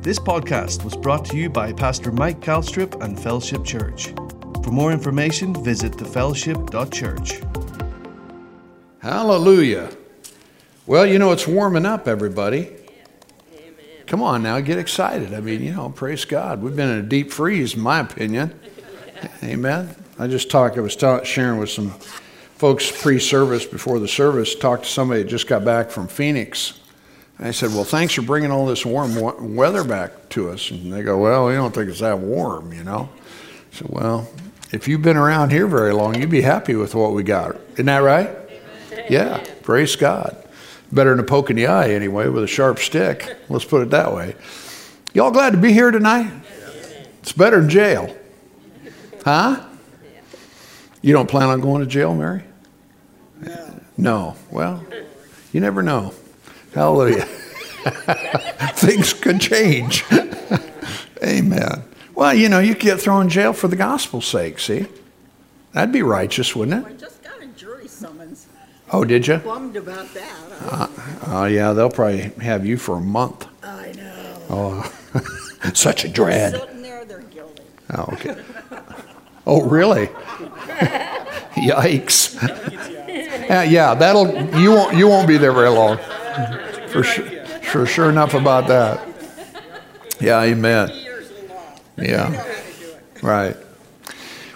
This podcast was brought to you by Pastor Mike Calstrip and Fellowship Church. For more information, visit thefellowship.church. Hallelujah. Well, you know, it's warming up, everybody. Come on now, get excited. I mean, you know, praise God. We've been in a deep freeze, in my opinion. Amen. I just talked, I was ta- sharing with some folks pre service, before the service, talked to somebody that just got back from Phoenix. And I said, Well, thanks for bringing all this warm weather back to us. And they go, Well, we don't think it's that warm, you know. I said, Well, if you've been around here very long, you'd be happy with what we got. Isn't that right? Yeah, praise God. Better than a poke in the eye, anyway, with a sharp stick. Let's put it that way. Y'all glad to be here tonight? It's better than jail. Huh? You don't plan on going to jail, Mary? No. No. Well, you never know. Hallelujah. Things could change. Amen. Well, you know, you could get thrown in jail for the gospel's sake, see? That'd be righteous, wouldn't it? I just got a jury summons. Oh, did you? Bummed about that. Oh, yeah, they'll probably have you for a month. I know. Oh, such a dread. Sitting there, they're guilty. Oh, okay. Oh, really? Yikes. Yeah, yeah, that'll you won't you won't be there very long. For sure, for sure enough about that. Yeah, amen. Yeah, right.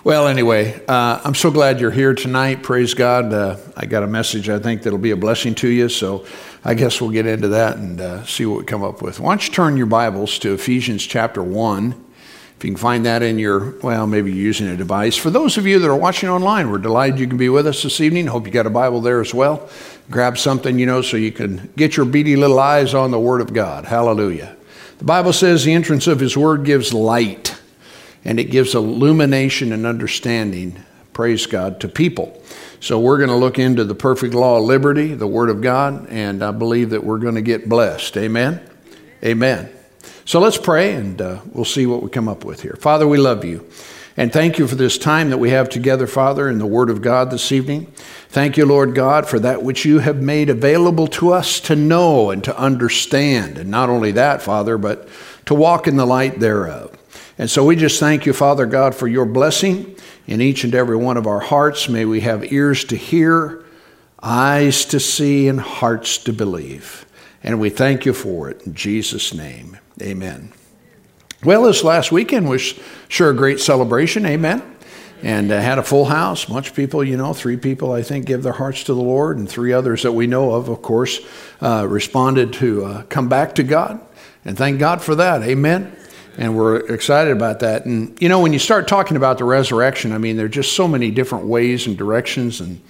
Well, anyway, uh, I'm so glad you're here tonight. Praise God. Uh, I got a message I think that'll be a blessing to you. So I guess we'll get into that and uh, see what we come up with. Why don't you turn your Bibles to Ephesians chapter 1. If you can find that in your, well, maybe you're using a device. For those of you that are watching online, we're delighted you can be with us this evening. Hope you got a Bible there as well. Grab something, you know, so you can get your beady little eyes on the Word of God. Hallelujah. The Bible says the entrance of His Word gives light and it gives illumination and understanding, praise God, to people. So we're going to look into the perfect law of liberty, the Word of God, and I believe that we're going to get blessed. Amen? Amen. So let's pray and uh, we'll see what we come up with here. Father, we love you. And thank you for this time that we have together, Father, in the Word of God this evening. Thank you, Lord God, for that which you have made available to us to know and to understand. And not only that, Father, but to walk in the light thereof. And so we just thank you, Father God, for your blessing in each and every one of our hearts. May we have ears to hear, eyes to see, and hearts to believe. And we thank you for it in Jesus' name. Amen. Well, this last weekend was sure a great celebration. Amen. And uh, had a full house. Much people, you know, three people, I think, give their hearts to the Lord, and three others that we know of, of course, uh, responded to uh, come back to God. And thank God for that. Amen and we're excited about that. And you know, when you start talking about the resurrection, I mean, there are just so many different ways and directions and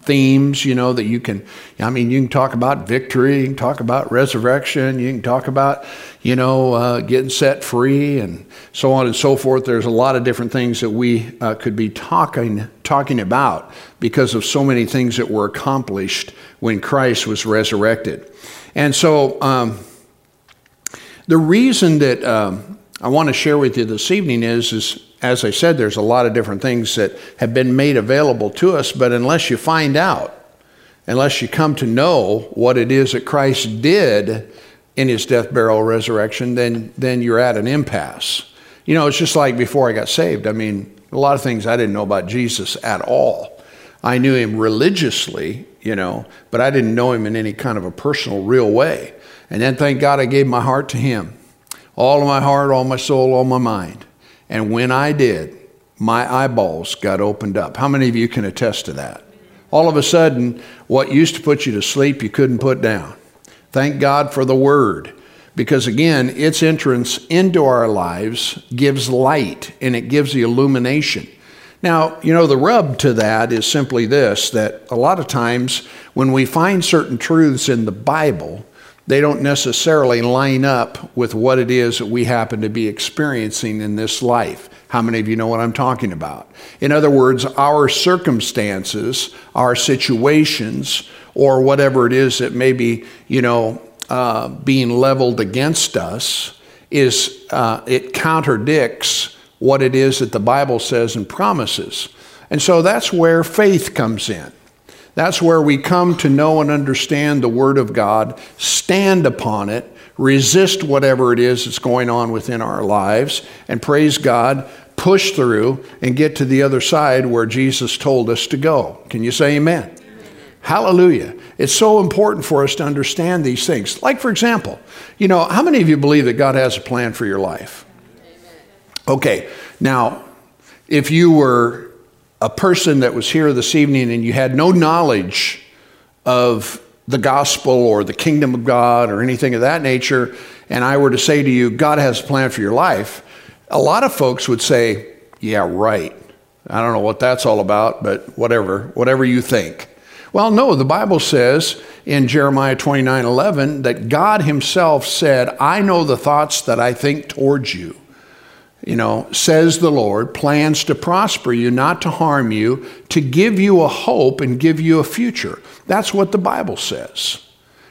themes, you know, that you can. I mean, you can talk about victory, you can talk about resurrection, you can talk about, you know, uh, getting set free, and so on and so forth. There's a lot of different things that we uh, could be talking talking about because of so many things that were accomplished when Christ was resurrected, and so. Um, the reason that um, I want to share with you this evening is, is, as I said, there's a lot of different things that have been made available to us, but unless you find out, unless you come to know what it is that Christ did in his death, burial, resurrection, then, then you're at an impasse. You know, it's just like before I got saved. I mean, a lot of things I didn't know about Jesus at all. I knew him religiously, you know, but I didn't know him in any kind of a personal, real way. And then thank God I gave my heart to him all of my heart, all my soul, all my mind. And when I did, my eyeballs got opened up. How many of you can attest to that? All of a sudden, what used to put you to sleep, you couldn't put down. Thank God for the Word. Because again, its entrance into our lives gives light and it gives the illumination. Now, you know, the rub to that is simply this that a lot of times when we find certain truths in the Bible, they don't necessarily line up with what it is that we happen to be experiencing in this life. How many of you know what I'm talking about? In other words, our circumstances, our situations, or whatever it is that may be, you know, uh, being leveled against us, is uh, it contradicts what it is that the Bible says and promises. And so that's where faith comes in. That's where we come to know and understand the Word of God, stand upon it, resist whatever it is that's going on within our lives, and praise God, push through and get to the other side where Jesus told us to go. Can you say amen? amen? Hallelujah. It's so important for us to understand these things. Like, for example, you know, how many of you believe that God has a plan for your life? Okay, now, if you were a person that was here this evening and you had no knowledge of the gospel or the kingdom of God or anything of that nature, and I were to say to you, God has a plan for your life, a lot of folks would say, Yeah, right. I don't know what that's all about, but whatever, whatever you think. Well, no, the Bible says in Jeremiah 29 11 that God Himself said, I know the thoughts that I think towards you you know, says the Lord, plans to prosper you, not to harm you, to give you a hope and give you a future. That's what the Bible says.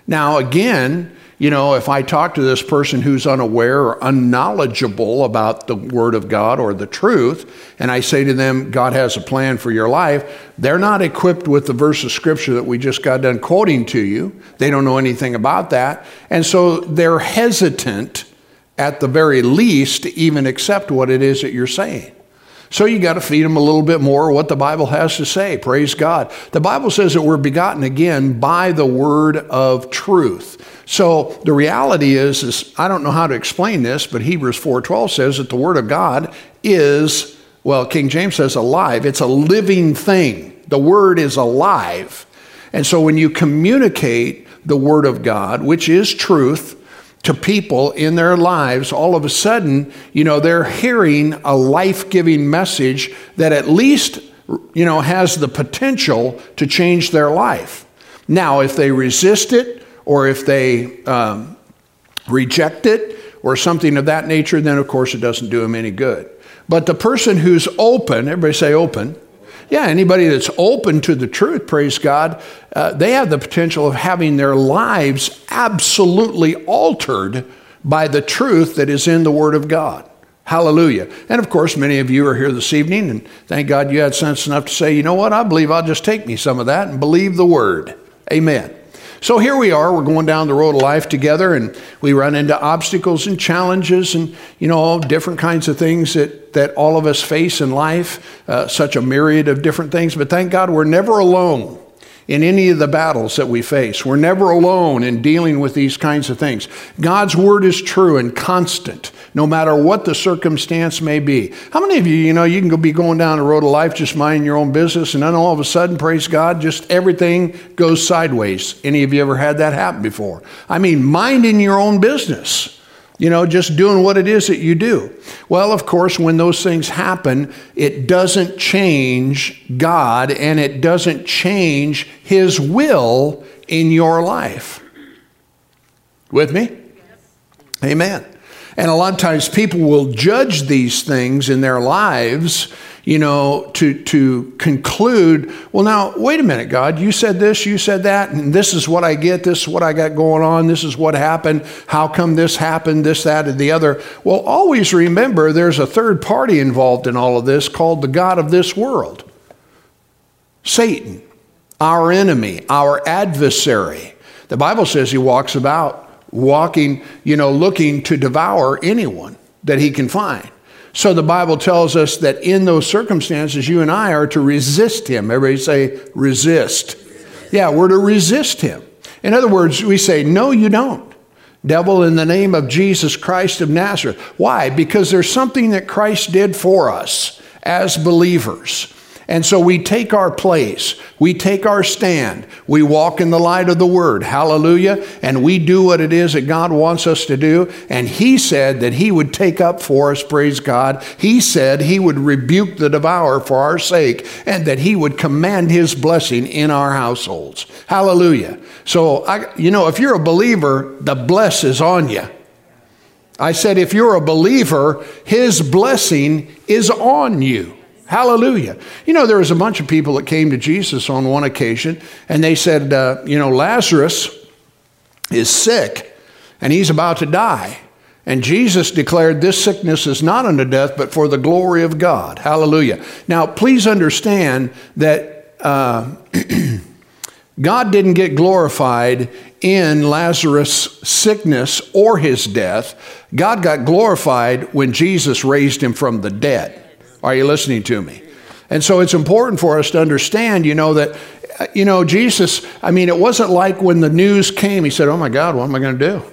Now, again, you know, if I talk to this person who's unaware or unknowledgeable about the Word of God or the truth, and I say to them, God has a plan for your life, they're not equipped with the verse of Scripture that we just got done quoting to you. They don't know anything about that. And so they're hesitant at the very least, even accept what it is that you're saying. So you got to feed them a little bit more what the Bible has to say. Praise God. The Bible says that we're begotten again by the word of truth. So the reality is, is I don't know how to explain this, but Hebrews 4:12 says that the word of God is, well, King James says alive. It's a living thing. The word is alive. And so when you communicate the word of God, which is truth, to people in their lives, all of a sudden, you know, they're hearing a life giving message that at least, you know, has the potential to change their life. Now, if they resist it or if they um, reject it or something of that nature, then of course it doesn't do them any good. But the person who's open, everybody say open, yeah, anybody that's open to the truth, praise God, uh, they have the potential of having their lives absolutely altered by the truth that is in the Word of God. Hallelujah. And of course, many of you are here this evening, and thank God you had sense enough to say, you know what, I believe I'll just take me some of that and believe the Word. Amen. So here we are, we're going down the road of life together, and we run into obstacles and challenges and, you know, different kinds of things that, that all of us face in life, uh, such a myriad of different things. But thank God we're never alone in any of the battles that we face. We're never alone in dealing with these kinds of things. God's word is true and constant, no matter what the circumstance may be. How many of you, you know, you can be going down the road of life just minding your own business, and then all of a sudden, praise God, just everything goes sideways? Any of you ever had that happen before? I mean, minding your own business you know, just doing what it is that you do. Well, of course, when those things happen, it doesn't change God and it doesn't change His will in your life. With me? Yes. Amen. And a lot of times people will judge these things in their lives you know, to, to conclude, well, now, wait a minute, God, you said this, you said that, and this is what I get, this is what I got going on, this is what happened, how come this happened, this, that, and the other. Well, always remember there's a third party involved in all of this called the God of this world Satan, our enemy, our adversary. The Bible says he walks about walking, you know, looking to devour anyone that he can find. So the Bible tells us that in those circumstances, you and I are to resist him. Everybody say, resist. Yeah, we're to resist him. In other words, we say, no, you don't. Devil, in the name of Jesus Christ of Nazareth. Why? Because there's something that Christ did for us as believers. And so we take our place, we take our stand, we walk in the light of the Word, hallelujah, and we do what it is that God wants us to do. And He said that He would take up for us, praise God. He said He would rebuke the devourer for our sake, and that He would command His blessing in our households. Hallelujah. So, I, you know, if you're a believer, the bless is on you. I said, if you're a believer, His blessing is on you. Hallelujah. You know, there was a bunch of people that came to Jesus on one occasion, and they said, uh, You know, Lazarus is sick and he's about to die. And Jesus declared, This sickness is not unto death, but for the glory of God. Hallelujah. Now, please understand that. Uh, God didn't get glorified in Lazarus' sickness or his death. God got glorified when Jesus raised him from the dead. Are you listening to me? And so it's important for us to understand, you know, that, you know, Jesus, I mean, it wasn't like when the news came, he said, Oh my God, what am I going to do?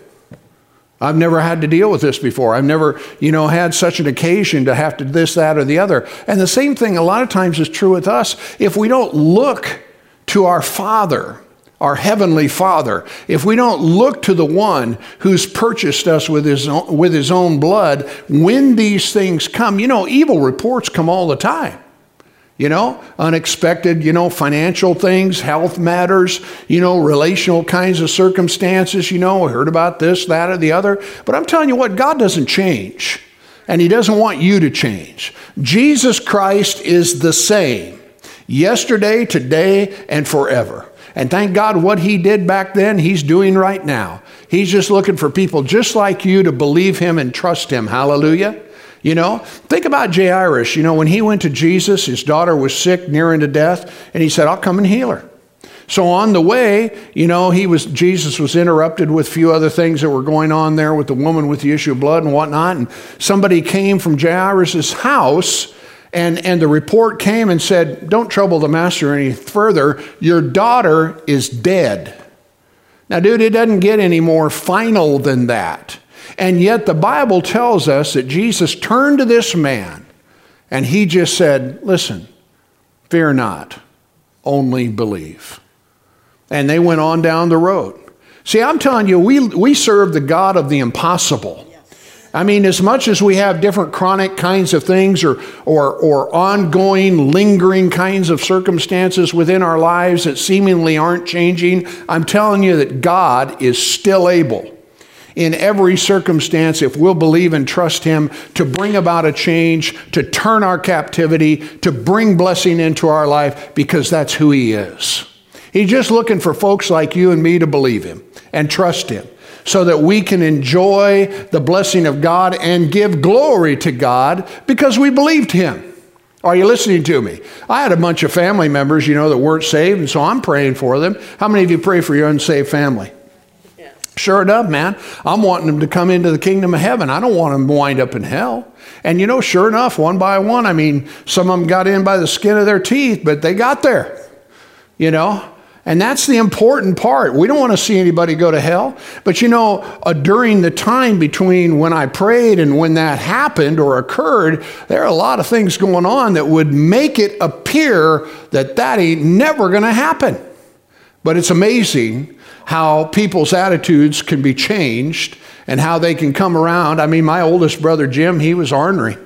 I've never had to deal with this before. I've never, you know, had such an occasion to have to this, that, or the other. And the same thing a lot of times is true with us. If we don't look to our Father, our Heavenly Father, if we don't look to the one who's purchased us with his, own, with his own blood, when these things come, you know, evil reports come all the time you know, unexpected, you know, financial things, health matters, you know, relational kinds of circumstances, you know, I heard about this, that, or the other. But I'm telling you what, God doesn't change, and He doesn't want you to change. Jesus Christ is the same yesterday, today, and forever. And thank God what He did back then, He's doing right now. He's just looking for people just like you to believe Him and trust Him. Hallelujah. You know, think about Jairus. You know, when he went to Jesus, his daughter was sick, nearing to death, and he said, I'll come and heal her. So on the way, you know, he was Jesus was interrupted with a few other things that were going on there with the woman with the issue of blood and whatnot. And somebody came from Jairus' house, and, and the report came and said, Don't trouble the master any further. Your daughter is dead. Now, dude, it doesn't get any more final than that. And yet the Bible tells us that Jesus turned to this man and he just said, Listen, fear not, only believe. And they went on down the road. See, I'm telling you, we, we serve the God of the impossible. I mean, as much as we have different chronic kinds of things or, or, or ongoing, lingering kinds of circumstances within our lives that seemingly aren't changing, I'm telling you that God is still able in every circumstance, if we'll believe and trust Him to bring about a change, to turn our captivity, to bring blessing into our life, because that's who He is. He's just looking for folks like you and me to believe Him and trust Him so that we can enjoy the blessing of God and give glory to God because we believed Him. Are you listening to me? I had a bunch of family members, you know, that weren't saved, and so I'm praying for them. How many of you pray for your unsaved family? Sure enough, man, I'm wanting them to come into the kingdom of heaven. I don't want them to wind up in hell. And you know, sure enough, one by one, I mean, some of them got in by the skin of their teeth, but they got there, you know. And that's the important part. We don't want to see anybody go to hell. But you know, uh, during the time between when I prayed and when that happened or occurred, there are a lot of things going on that would make it appear that that ain't never going to happen. But it's amazing how people's attitudes can be changed and how they can come around. I mean, my oldest brother Jim, he was ornery.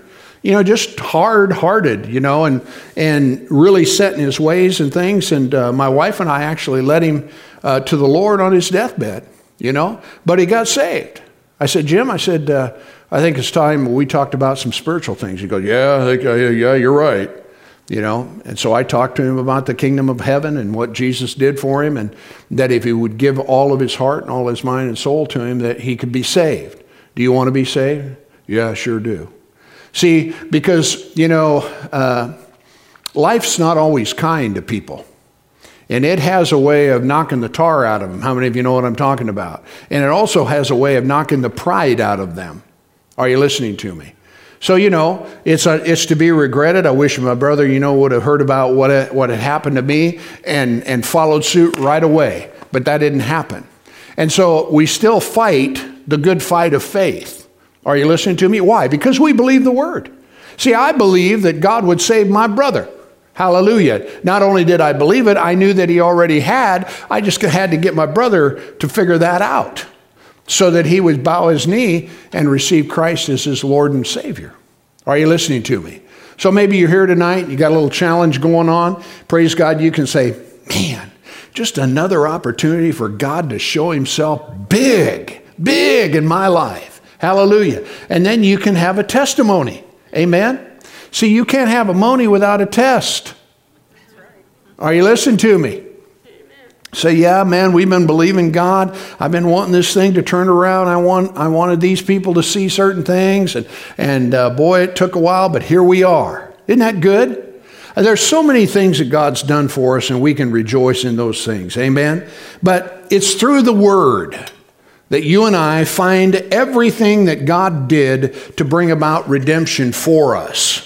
You know, just hard hearted, you know, and, and really set in his ways and things. And uh, my wife and I actually led him uh, to the Lord on his deathbed, you know, but he got saved. I said, Jim, I said, uh, I think it's time we talked about some spiritual things. He goes, Yeah, think, uh, yeah, you're right you know and so i talked to him about the kingdom of heaven and what jesus did for him and that if he would give all of his heart and all his mind and soul to him that he could be saved do you want to be saved yeah I sure do see because you know uh, life's not always kind to people and it has a way of knocking the tar out of them how many of you know what i'm talking about and it also has a way of knocking the pride out of them are you listening to me so, you know, it's, a, it's to be regretted. I wish my brother, you know, would have heard about what, it, what had happened to me and, and followed suit right away. But that didn't happen. And so we still fight the good fight of faith. Are you listening to me? Why? Because we believe the word. See, I believe that God would save my brother. Hallelujah. Not only did I believe it, I knew that he already had. I just had to get my brother to figure that out so that he would bow his knee and receive Christ as his Lord and Savior. Are you listening to me? So maybe you're here tonight, you got a little challenge going on. Praise God, you can say, man, just another opportunity for God to show himself big, big in my life. Hallelujah. And then you can have a testimony. Amen? See, you can't have a money without a test. Are you listening to me? say, yeah, man, we've been believing God. I've been wanting this thing to turn around. I want, I wanted these people to see certain things, and and uh, boy, it took a while, but here we are. Isn't that good? There's so many things that God's done for us, and we can rejoice in those things. Amen? But it's through the Word that you and I find everything that God did to bring about redemption for us.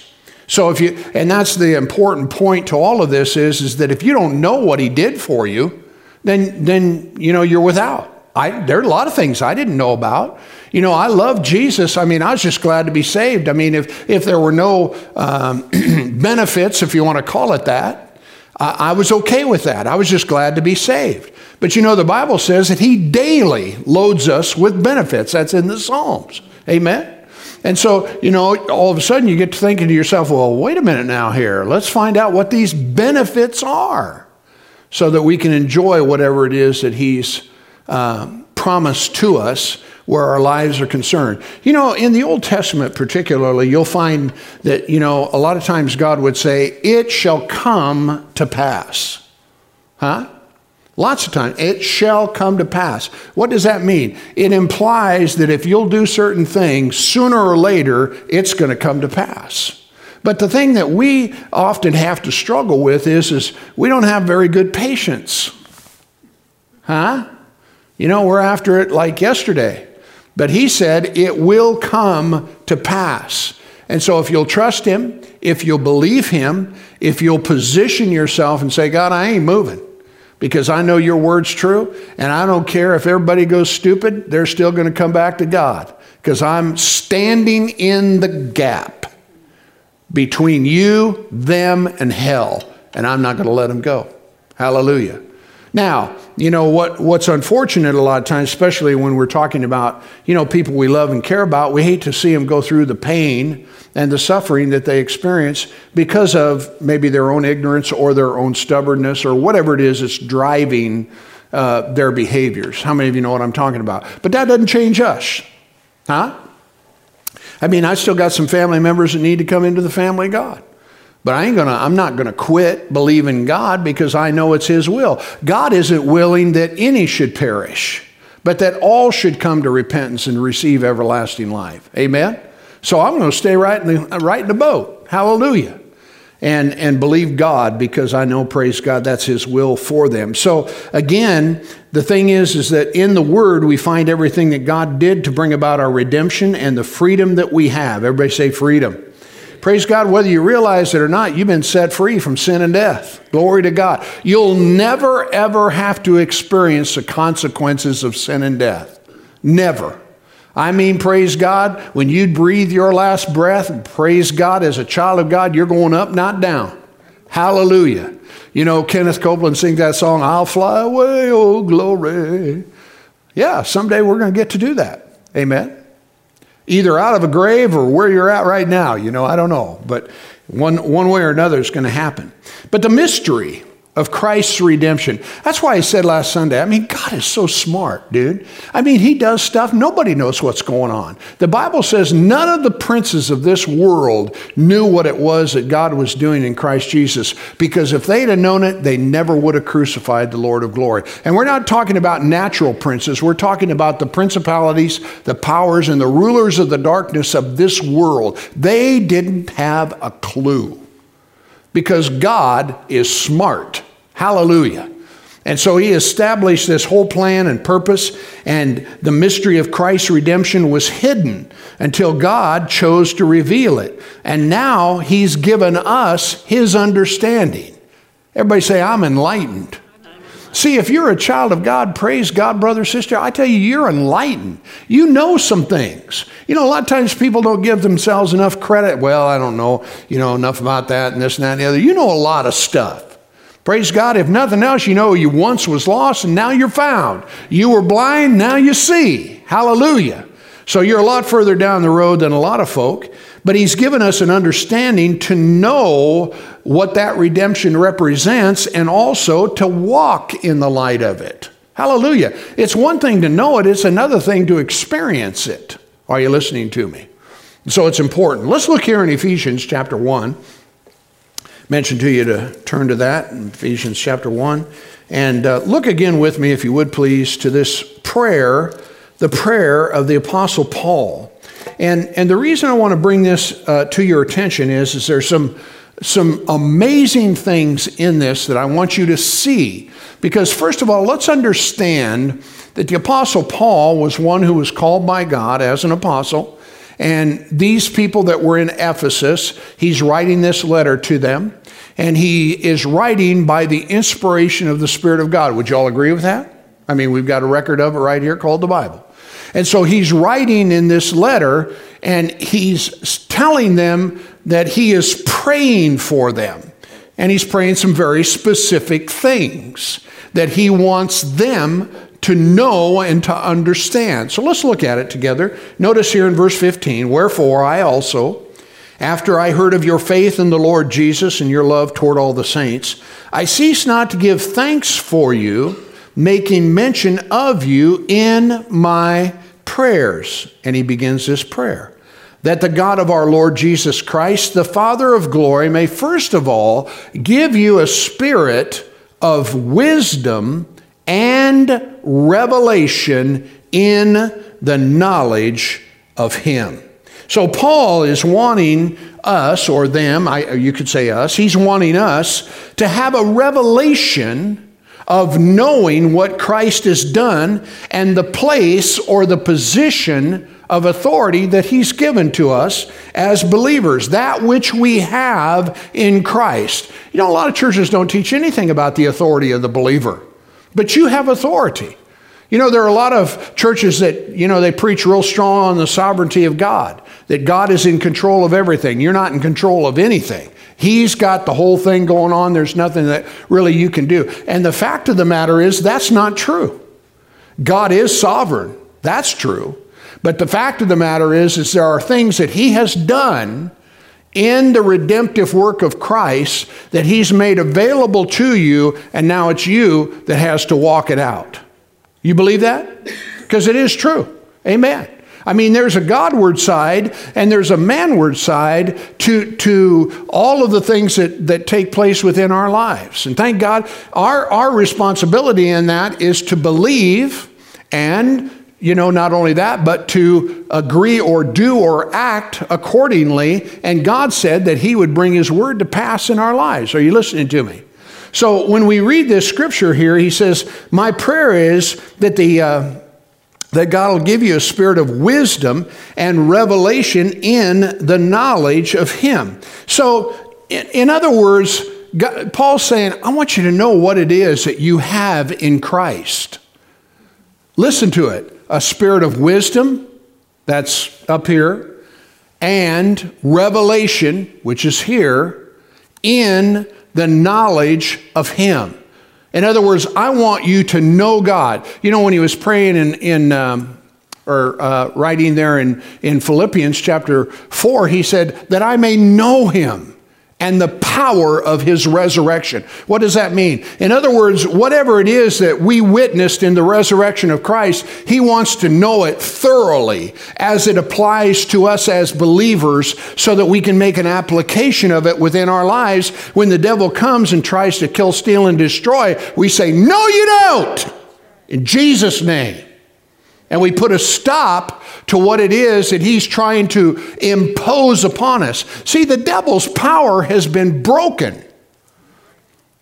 So if you and that's the important point to all of this is is that if you don't know what he did for you, then then you know you're without. I there are a lot of things I didn't know about. You know, I love Jesus. I mean, I was just glad to be saved. I mean, if if there were no um, benefits, if you want to call it that, I, I was okay with that. I was just glad to be saved. But you know, the Bible says that He daily loads us with benefits. That's in the Psalms. Amen. And so, you know, all of a sudden you get to thinking to yourself, well, wait a minute now here. Let's find out what these benefits are so that we can enjoy whatever it is that He's uh, promised to us where our lives are concerned. You know, in the Old Testament particularly, you'll find that, you know, a lot of times God would say, It shall come to pass. Huh? Lots of times, it shall come to pass. What does that mean? It implies that if you'll do certain things, sooner or later, it's going to come to pass. But the thing that we often have to struggle with is, is we don't have very good patience. Huh? You know, we're after it like yesterday. But he said it will come to pass. And so if you'll trust him, if you'll believe him, if you'll position yourself and say, God, I ain't moving because I know your word's true, and I don't care if everybody goes stupid, they're still going to come back to God because I'm standing in the gap between you, them, and hell, and I'm not going to let them go. Hallelujah. Now, you know what, what's unfortunate a lot of times, especially when we're talking about, you know, people we love and care about, we hate to see them go through the pain and the suffering that they experience because of maybe their own ignorance or their own stubbornness or whatever it is that's driving uh, their behaviors. How many of you know what I'm talking about? But that doesn't change us, huh? I mean, I still got some family members that need to come into the family of God. But I ain't gonna, I'm not gonna quit believing God because I know it's His will. God isn't willing that any should perish, but that all should come to repentance and receive everlasting life. Amen? So I'm going to stay right in the, right in the boat. Hallelujah. And, and believe God because I know, praise God, that's His will for them. So again, the thing is, is that in the Word we find everything that God did to bring about our redemption and the freedom that we have. Everybody say freedom. Praise God, whether you realize it or not, you've been set free from sin and death. Glory to God. You'll never, ever have to experience the consequences of sin and death. Never. I mean, praise God, when you breathe your last breath, praise God, as a child of God, you're going up, not down. Hallelujah. You know, Kenneth Copeland sings that song, I'll fly away, oh glory. Yeah, someday we're going to get to do that. Amen. Either out of a grave or where you're at right now, you know, I don't know. But one, one way or another it's going to happen. But the mystery of Christ's redemption. That's why I said last Sunday, I mean, God is so smart, dude. I mean, He does stuff, nobody knows what's going on. The Bible says none of the princes of this world knew what it was that God was doing in Christ Jesus, because if they'd have known it, they never would have crucified the Lord of glory. And we're not talking about natural princes, we're talking about the principalities, the powers, and the rulers of the darkness of this world. They didn't have a clue because God is smart. Hallelujah. And so he established this whole plan and purpose, and the mystery of Christ's redemption was hidden until God chose to reveal it. And now he's given us his understanding. Everybody say, I'm enlightened. See, if you're a child of God, praise God, brother, sister, I tell you, you're enlightened. You know some things. You know, a lot of times people don't give themselves enough credit. Well, I don't know, you know, enough about that and this and that and the other. You know a lot of stuff. Praise God. If nothing else, you know you once was lost and now you're found. You were blind, now you see. Hallelujah. So you're a lot further down the road than a lot of folk. But he's given us an understanding to know what that redemption represents and also to walk in the light of it. Hallelujah. It's one thing to know it, it's another thing to experience it. Are you listening to me? So it's important. Let's look here in Ephesians chapter 1. Mentioned to you to turn to that in Ephesians chapter 1. And uh, look again with me, if you would please, to this prayer, the prayer of the Apostle Paul. And, and the reason I want to bring this uh, to your attention is, is there's some some amazing things in this that I want you to see. Because, first of all, let's understand that the Apostle Paul was one who was called by God as an apostle. And these people that were in Ephesus, he's writing this letter to them. And he is writing by the inspiration of the Spirit of God. Would you all agree with that? I mean, we've got a record of it right here called the Bible. And so he's writing in this letter and he's telling them that he is praying for them. And he's praying some very specific things that he wants them to know and to understand. So let's look at it together. Notice here in verse 15 Wherefore I also, after I heard of your faith in the Lord Jesus and your love toward all the saints, I cease not to give thanks for you, making mention of you in my prayers. And he begins this prayer that the God of our Lord Jesus Christ, the Father of glory, may first of all give you a spirit of wisdom and revelation in the knowledge of Him. So, Paul is wanting us, or them, I, you could say us, he's wanting us to have a revelation of knowing what Christ has done and the place or the position of authority that He's given to us as believers, that which we have in Christ. You know, a lot of churches don't teach anything about the authority of the believer, but you have authority. You know, there are a lot of churches that, you know, they preach real strong on the sovereignty of God, that God is in control of everything. You're not in control of anything. He's got the whole thing going on. There's nothing that really you can do. And the fact of the matter is, that's not true. God is sovereign. That's true. But the fact of the matter is, is there are things that He has done in the redemptive work of Christ that He's made available to you, and now it's you that has to walk it out. You believe that? Because it is true. Amen. I mean, there's a Godward side and there's a manward side to, to all of the things that, that take place within our lives. And thank God, our, our responsibility in that is to believe and, you know, not only that, but to agree or do or act accordingly. And God said that He would bring His word to pass in our lives. Are you listening to me? So when we read this scripture here, He says, My prayer is that the. Uh, that God will give you a spirit of wisdom and revelation in the knowledge of Him. So, in, other words, God, Paul's saying, I want you to know what it is that you have in Christ. Listen to it a spirit of wisdom, that's up here, and revelation, which is here, in the knowledge of Him. In other words, I want you to know God. You know, when he was praying in, in um, or uh, writing there in, in Philippians chapter 4, he said, That I may know him and the power of his resurrection. What does that mean? In other words, whatever it is that we witnessed in the resurrection of Christ, he wants to know it thoroughly as it applies to us as believers so that we can make an application of it within our lives. When the devil comes and tries to kill, steal, and destroy, we say, No, you don't! In Jesus' name. And we put a stop to what it is that he's trying to impose upon us. See, the devil's power has been broken.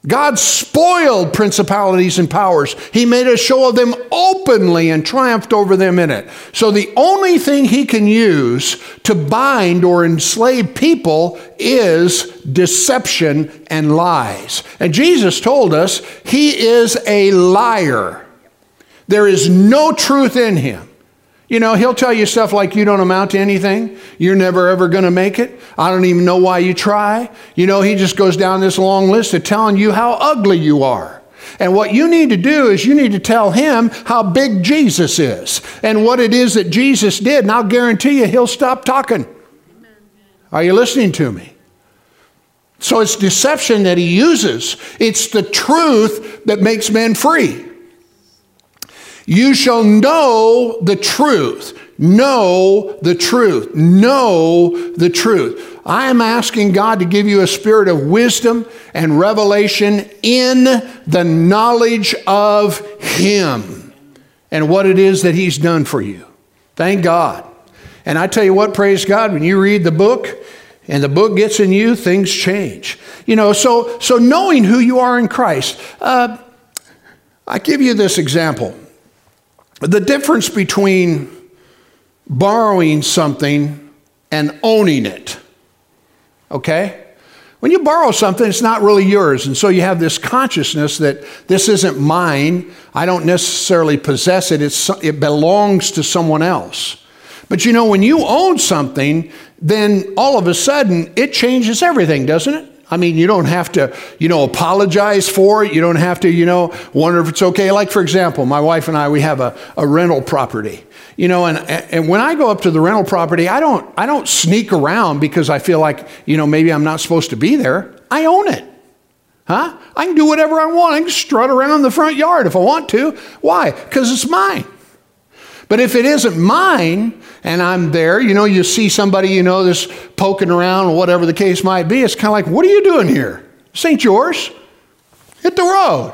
God spoiled principalities and powers. He made a show of them openly and triumphed over them in it. So the only thing he can use to bind or enslave people is deception and lies. And Jesus told us he is a liar. There is no truth in him. You know, he'll tell you stuff like you don't amount to anything. You're never ever going to make it. I don't even know why you try. You know, he just goes down this long list of telling you how ugly you are. And what you need to do is you need to tell him how big Jesus is and what it is that Jesus did. And I'll guarantee you he'll stop talking. Are you listening to me? So it's deception that he uses, it's the truth that makes men free. You shall know the truth. Know the truth. Know the truth. I am asking God to give you a spirit of wisdom and revelation in the knowledge of Him and what it is that He's done for you. Thank God. And I tell you what, praise God, when you read the book, and the book gets in you, things change. You know, so so knowing who you are in Christ. Uh, I give you this example. The difference between borrowing something and owning it. Okay? When you borrow something, it's not really yours. And so you have this consciousness that this isn't mine. I don't necessarily possess it. It's, it belongs to someone else. But you know, when you own something, then all of a sudden it changes everything, doesn't it? I mean, you don't have to, you know, apologize for it. You don't have to, you know, wonder if it's okay. Like, for example, my wife and I, we have a, a rental property you know and, and when i go up to the rental property i don't i don't sneak around because i feel like you know maybe i'm not supposed to be there. I own it. Huh? I can do whatever i want. I can strut around the front yard if i want to. Why? Because it's mine but if it isn't mine and i'm there you know you see somebody you know that's poking around or whatever the case might be it's kind of like what are you doing here this ain't yours hit the road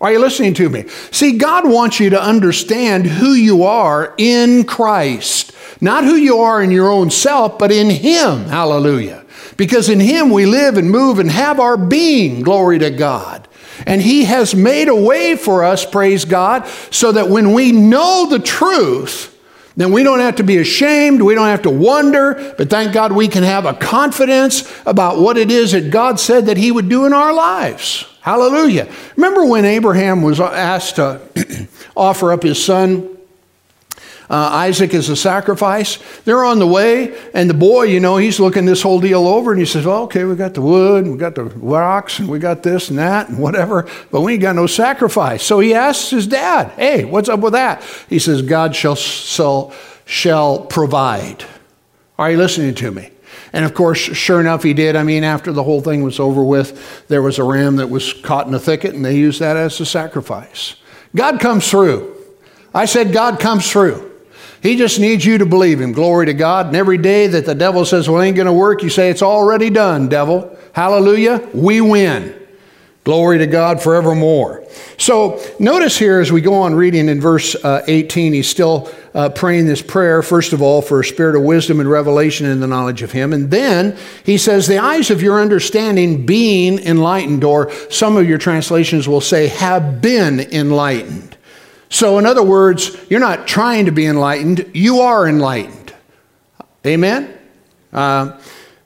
are you listening to me? See, God wants you to understand who you are in Christ. Not who you are in your own self, but in Him. Hallelujah. Because in Him we live and move and have our being. Glory to God. And He has made a way for us, praise God, so that when we know the truth, then we don't have to be ashamed. We don't have to wonder. But thank God we can have a confidence about what it is that God said that He would do in our lives. Hallelujah. Remember when Abraham was asked to offer up his son uh, Isaac is a sacrifice. They're on the way, and the boy, you know, he's looking this whole deal over, and he says, well, okay, we got the wood, we got the rocks, and we got this and that, and whatever, but we ain't got no sacrifice. So he asks his dad, hey, what's up with that? He says, God shall, shall, shall provide. Are you listening to me? And of course, sure enough, he did. I mean, after the whole thing was over with, there was a ram that was caught in a thicket, and they used that as a sacrifice. God comes through. I said, God comes through. He just needs you to believe him. Glory to God. And every day that the devil says, well, ain't going to work, you say, it's already done, devil. Hallelujah. We win. Glory to God forevermore. So notice here as we go on reading in verse uh, 18, he's still uh, praying this prayer, first of all, for a spirit of wisdom and revelation in the knowledge of him. And then he says, the eyes of your understanding being enlightened, or some of your translations will say, have been enlightened. So, in other words, you're not trying to be enlightened, you are enlightened. Amen? Uh,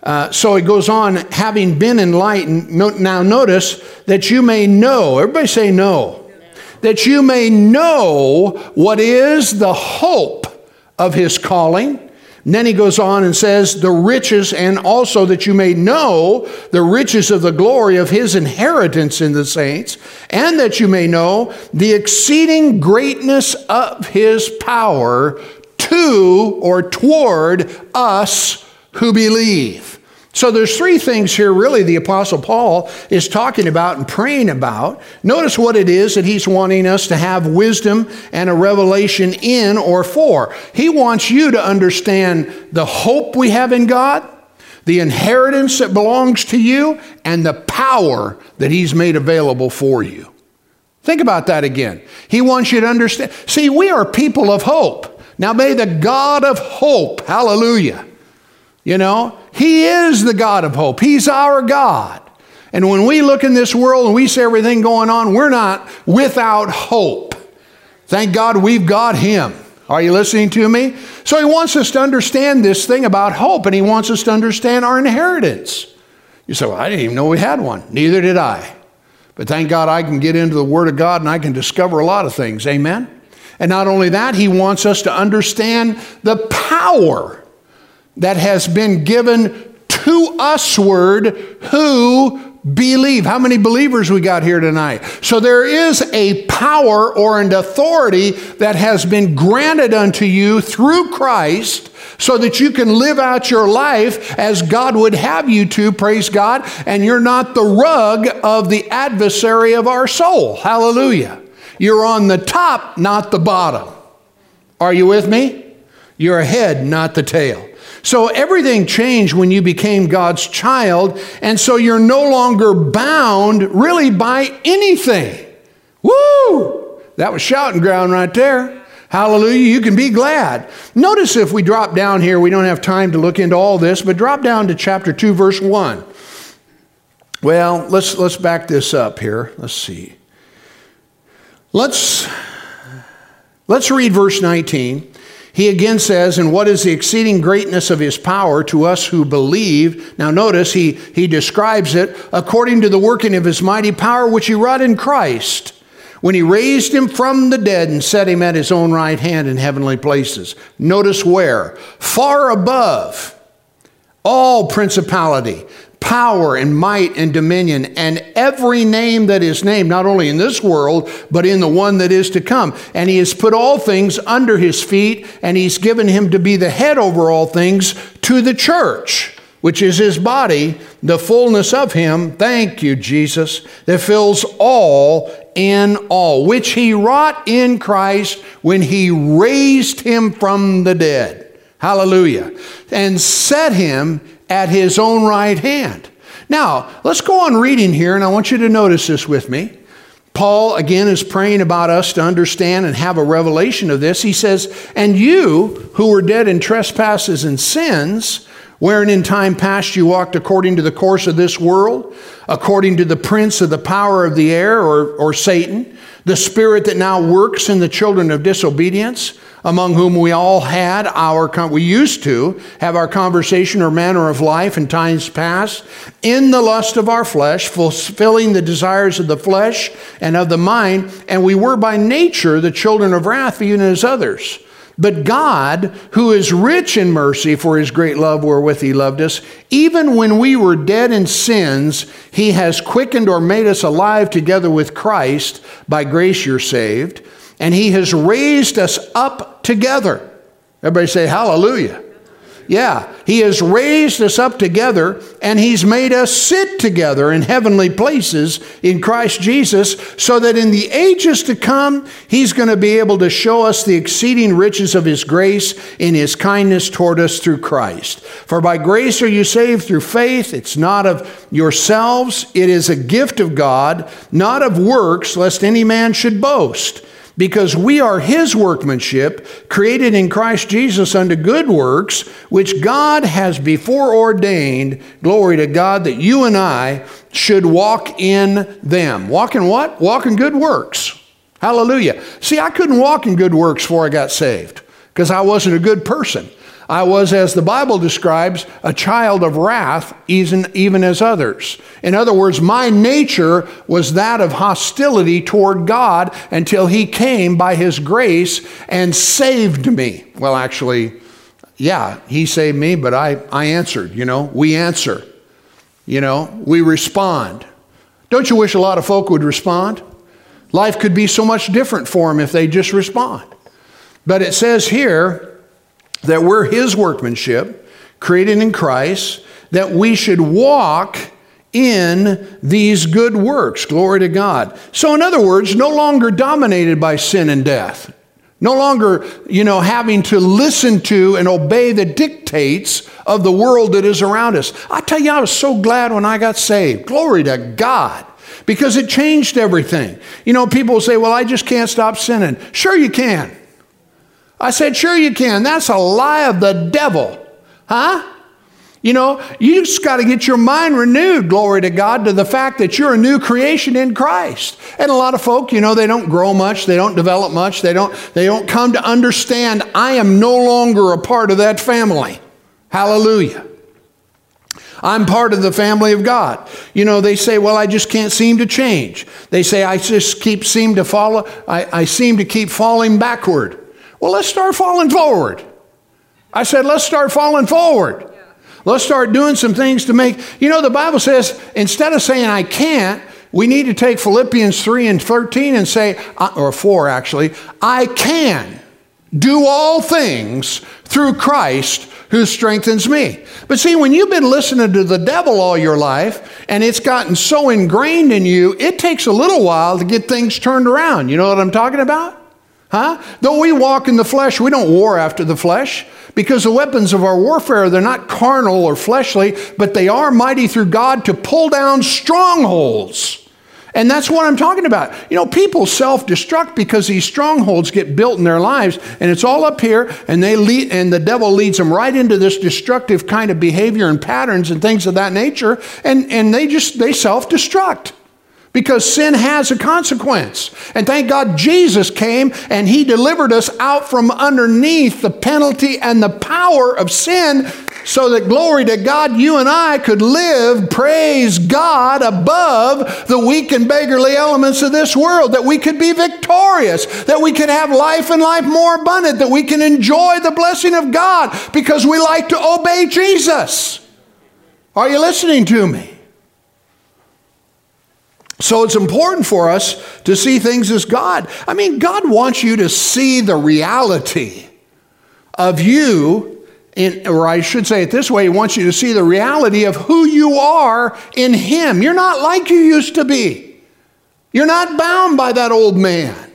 uh, so it goes on, having been enlightened. No, now notice that you may know, everybody say no, that you may know what is the hope of his calling. And then he goes on and says, the riches, and also that you may know the riches of the glory of his inheritance in the saints, and that you may know the exceeding greatness of his power to or toward us who believe. So there's three things here really the apostle Paul is talking about and praying about. Notice what it is that he's wanting us to have wisdom and a revelation in or for. He wants you to understand the hope we have in God, the inheritance that belongs to you, and the power that he's made available for you. Think about that again. He wants you to understand. See, we are people of hope. Now may the God of hope, hallelujah, you know, He is the God of hope. He's our God. And when we look in this world and we see everything going on, we're not without hope. Thank God we've got Him. Are you listening to me? So He wants us to understand this thing about hope, and He wants us to understand our inheritance. You say, Well, I didn't even know we had one. Neither did I. But thank God I can get into the Word of God and I can discover a lot of things. Amen? And not only that, He wants us to understand the power that has been given to us, usward who believe. How many believers we got here tonight? So there is a power or an authority that has been granted unto you through Christ so that you can live out your life as God would have you to, praise God, and you're not the rug of the adversary of our soul. Hallelujah. You're on the top, not the bottom. Are you with me? You're a head, not the tail. So everything changed when you became God's child, and so you're no longer bound really by anything. Woo! That was shouting ground right there. Hallelujah. You can be glad. Notice if we drop down here, we don't have time to look into all this, but drop down to chapter 2, verse 1. Well, let's, let's back this up here. Let's see. Let's, let's read verse 19. He again says, And what is the exceeding greatness of his power to us who believe? Now, notice he, he describes it according to the working of his mighty power, which he wrought in Christ when he raised him from the dead and set him at his own right hand in heavenly places. Notice where? Far above all principality, power, and might and dominion, and every name that is named, not only in this world, but in the one that is to come. And he has put all things under his feet, and he's given him to be the head over all things to the church which is his body, the fullness of him, thank you, Jesus, that fills all in all, which he wrought in Christ when he raised him from the dead. Hallelujah. And set him at his own right hand. Now, let's go on reading here, and I want you to notice this with me. Paul, again, is praying about us to understand and have a revelation of this. He says, And you who were dead in trespasses and sins, wherein in time past you walked according to the course of this world, according to the prince of the power of the air, or, or Satan, the spirit that now works in the children of disobedience, among whom we all had our, we used to have our conversation or manner of life in times past, in the lust of our flesh, fulfilling the desires of the flesh and of the mind, and we were by nature the children of wrath, even as others. But God, who is rich in mercy for his great love wherewith he loved us, even when we were dead in sins, he has quickened or made us alive together with Christ. By grace you're saved. And he has raised us up together. Everybody say hallelujah. Yeah, He has raised us up together and He's made us sit together in heavenly places in Christ Jesus so that in the ages to come, He's going to be able to show us the exceeding riches of His grace in His kindness toward us through Christ. For by grace are you saved through faith. It's not of yourselves, it is a gift of God, not of works, lest any man should boast because we are his workmanship, created in Christ Jesus unto good works, which God has before ordained, glory to God, that you and I should walk in them. Walk in what? Walk in good works. Hallelujah. See, I couldn't walk in good works before I got saved because I wasn't a good person. I was, as the Bible describes, a child of wrath, even, as others. In other words, my nature was that of hostility toward God until He came by His grace and saved me. Well, actually, yeah, He saved me, but I, I answered, you know, we answer, you know, we respond. Don't you wish a lot of folk would respond? Life could be so much different for them if they just respond. But it says here, that we're His workmanship, created in Christ, that we should walk in these good works. Glory to God. So, in other words, no longer dominated by sin and death. No longer, you know, having to listen to and obey the dictates of the world that is around us. I tell you, I was so glad when I got saved. Glory to God. Because it changed everything. You know, people say, well, I just can't stop sinning. Sure, you can. I said, Sure, you can. That's a lie of the devil. Huh? You know, you just got to get your mind renewed, glory to God, to the fact that you're a new creation in Christ. And a lot of folk, you know, they don't grow much, they don't develop much, they don't, they don't come to understand I am no longer a part of that family. Hallelujah. I'm part of the family of God. You know, they say, well, I just can't seem to change. They say, I just keep seem to follow, I, I seem to keep falling backward. Well, let's start falling forward. I said, let's start falling forward. Let's start doing some things to make, you know, the Bible says instead of saying I can't, we need to take Philippians 3 and 13 and say, or 4 actually, I can do all things through Christ who strengthens me. But see, when you've been listening to the devil all your life and it's gotten so ingrained in you, it takes a little while to get things turned around. You know what I'm talking about? Huh? Though we walk in the flesh, we don't war after the flesh because the weapons of our warfare, they're not carnal or fleshly, but they are mighty through God to pull down strongholds. And that's what I'm talking about. You know, people self destruct because these strongholds get built in their lives, and it's all up here, and they lead, and the devil leads them right into this destructive kind of behavior and patterns and things of that nature, and, and they just they self destruct because sin has a consequence. And thank God Jesus came and he delivered us out from underneath the penalty and the power of sin so that glory to God, you and I could live, praise God, above the weak and beggarly elements of this world, that we could be victorious, that we could have life and life more abundant, that we can enjoy the blessing of God because we like to obey Jesus. Are you listening to me? So it's important for us to see things as God. I mean, God wants you to see the reality of you, in, or I should say it this way, He wants you to see the reality of who you are in Him. You're not like you used to be, you're not bound by that old man.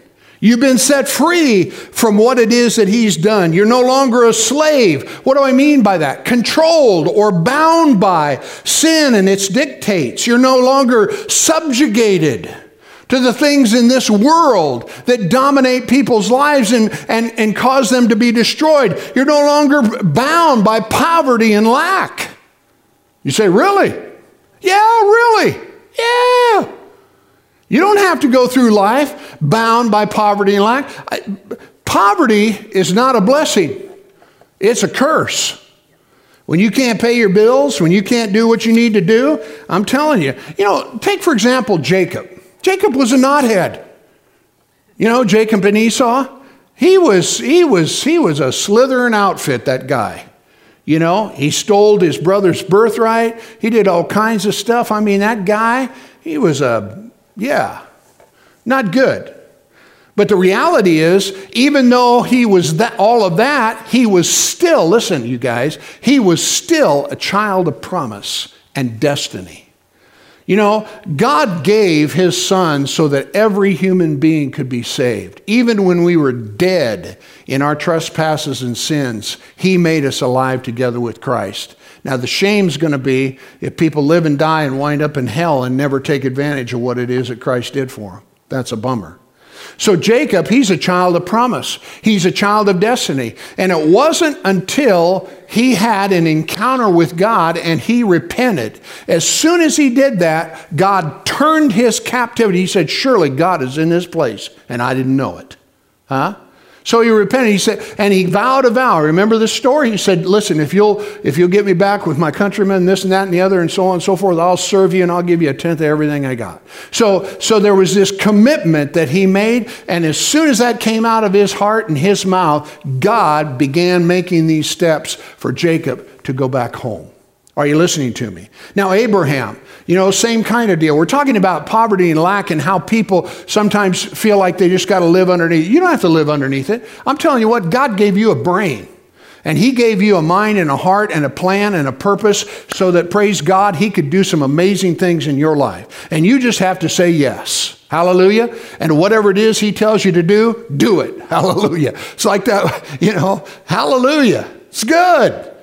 You've been set free from what it is that he's done. You're no longer a slave. What do I mean by that? Controlled or bound by sin and its dictates. You're no longer subjugated to the things in this world that dominate people's lives and, and, and cause them to be destroyed. You're no longer bound by poverty and lack. You say, Really? Yeah, really? Yeah. You don't have to go through life bound by poverty and lack. Poverty is not a blessing, it's a curse. When you can't pay your bills, when you can't do what you need to do, I'm telling you. You know, take for example Jacob. Jacob was a knothead. You know, Jacob and Esau, he was he was he was a slithering outfit that guy. You know, he stole his brother's birthright. He did all kinds of stuff. I mean, that guy, he was a yeah, not good. But the reality is, even though he was that, all of that, he was still, listen, you guys, he was still a child of promise and destiny. You know, God gave his son so that every human being could be saved. Even when we were dead in our trespasses and sins, he made us alive together with Christ. Now, the shame's going to be if people live and die and wind up in hell and never take advantage of what it is that Christ did for them. That's a bummer. So, Jacob, he's a child of promise. He's a child of destiny. And it wasn't until he had an encounter with God and he repented. As soon as he did that, God turned his captivity. He said, Surely God is in this place, and I didn't know it. Huh? So he repented. He said, and he vowed a vow. Remember the story? He said, "Listen, if you'll if you'll get me back with my countrymen, this and that and the other, and so on and so forth, I'll serve you and I'll give you a tenth of everything I got." So so there was this commitment that he made, and as soon as that came out of his heart and his mouth, God began making these steps for Jacob to go back home. Are you listening to me? Now, Abraham, you know, same kind of deal. We're talking about poverty and lack and how people sometimes feel like they just got to live underneath. You don't have to live underneath it. I'm telling you what, God gave you a brain. And He gave you a mind and a heart and a plan and a purpose so that, praise God, He could do some amazing things in your life. And you just have to say yes. Hallelujah. And whatever it is He tells you to do, do it. Hallelujah. It's like that, you know, hallelujah. It's good.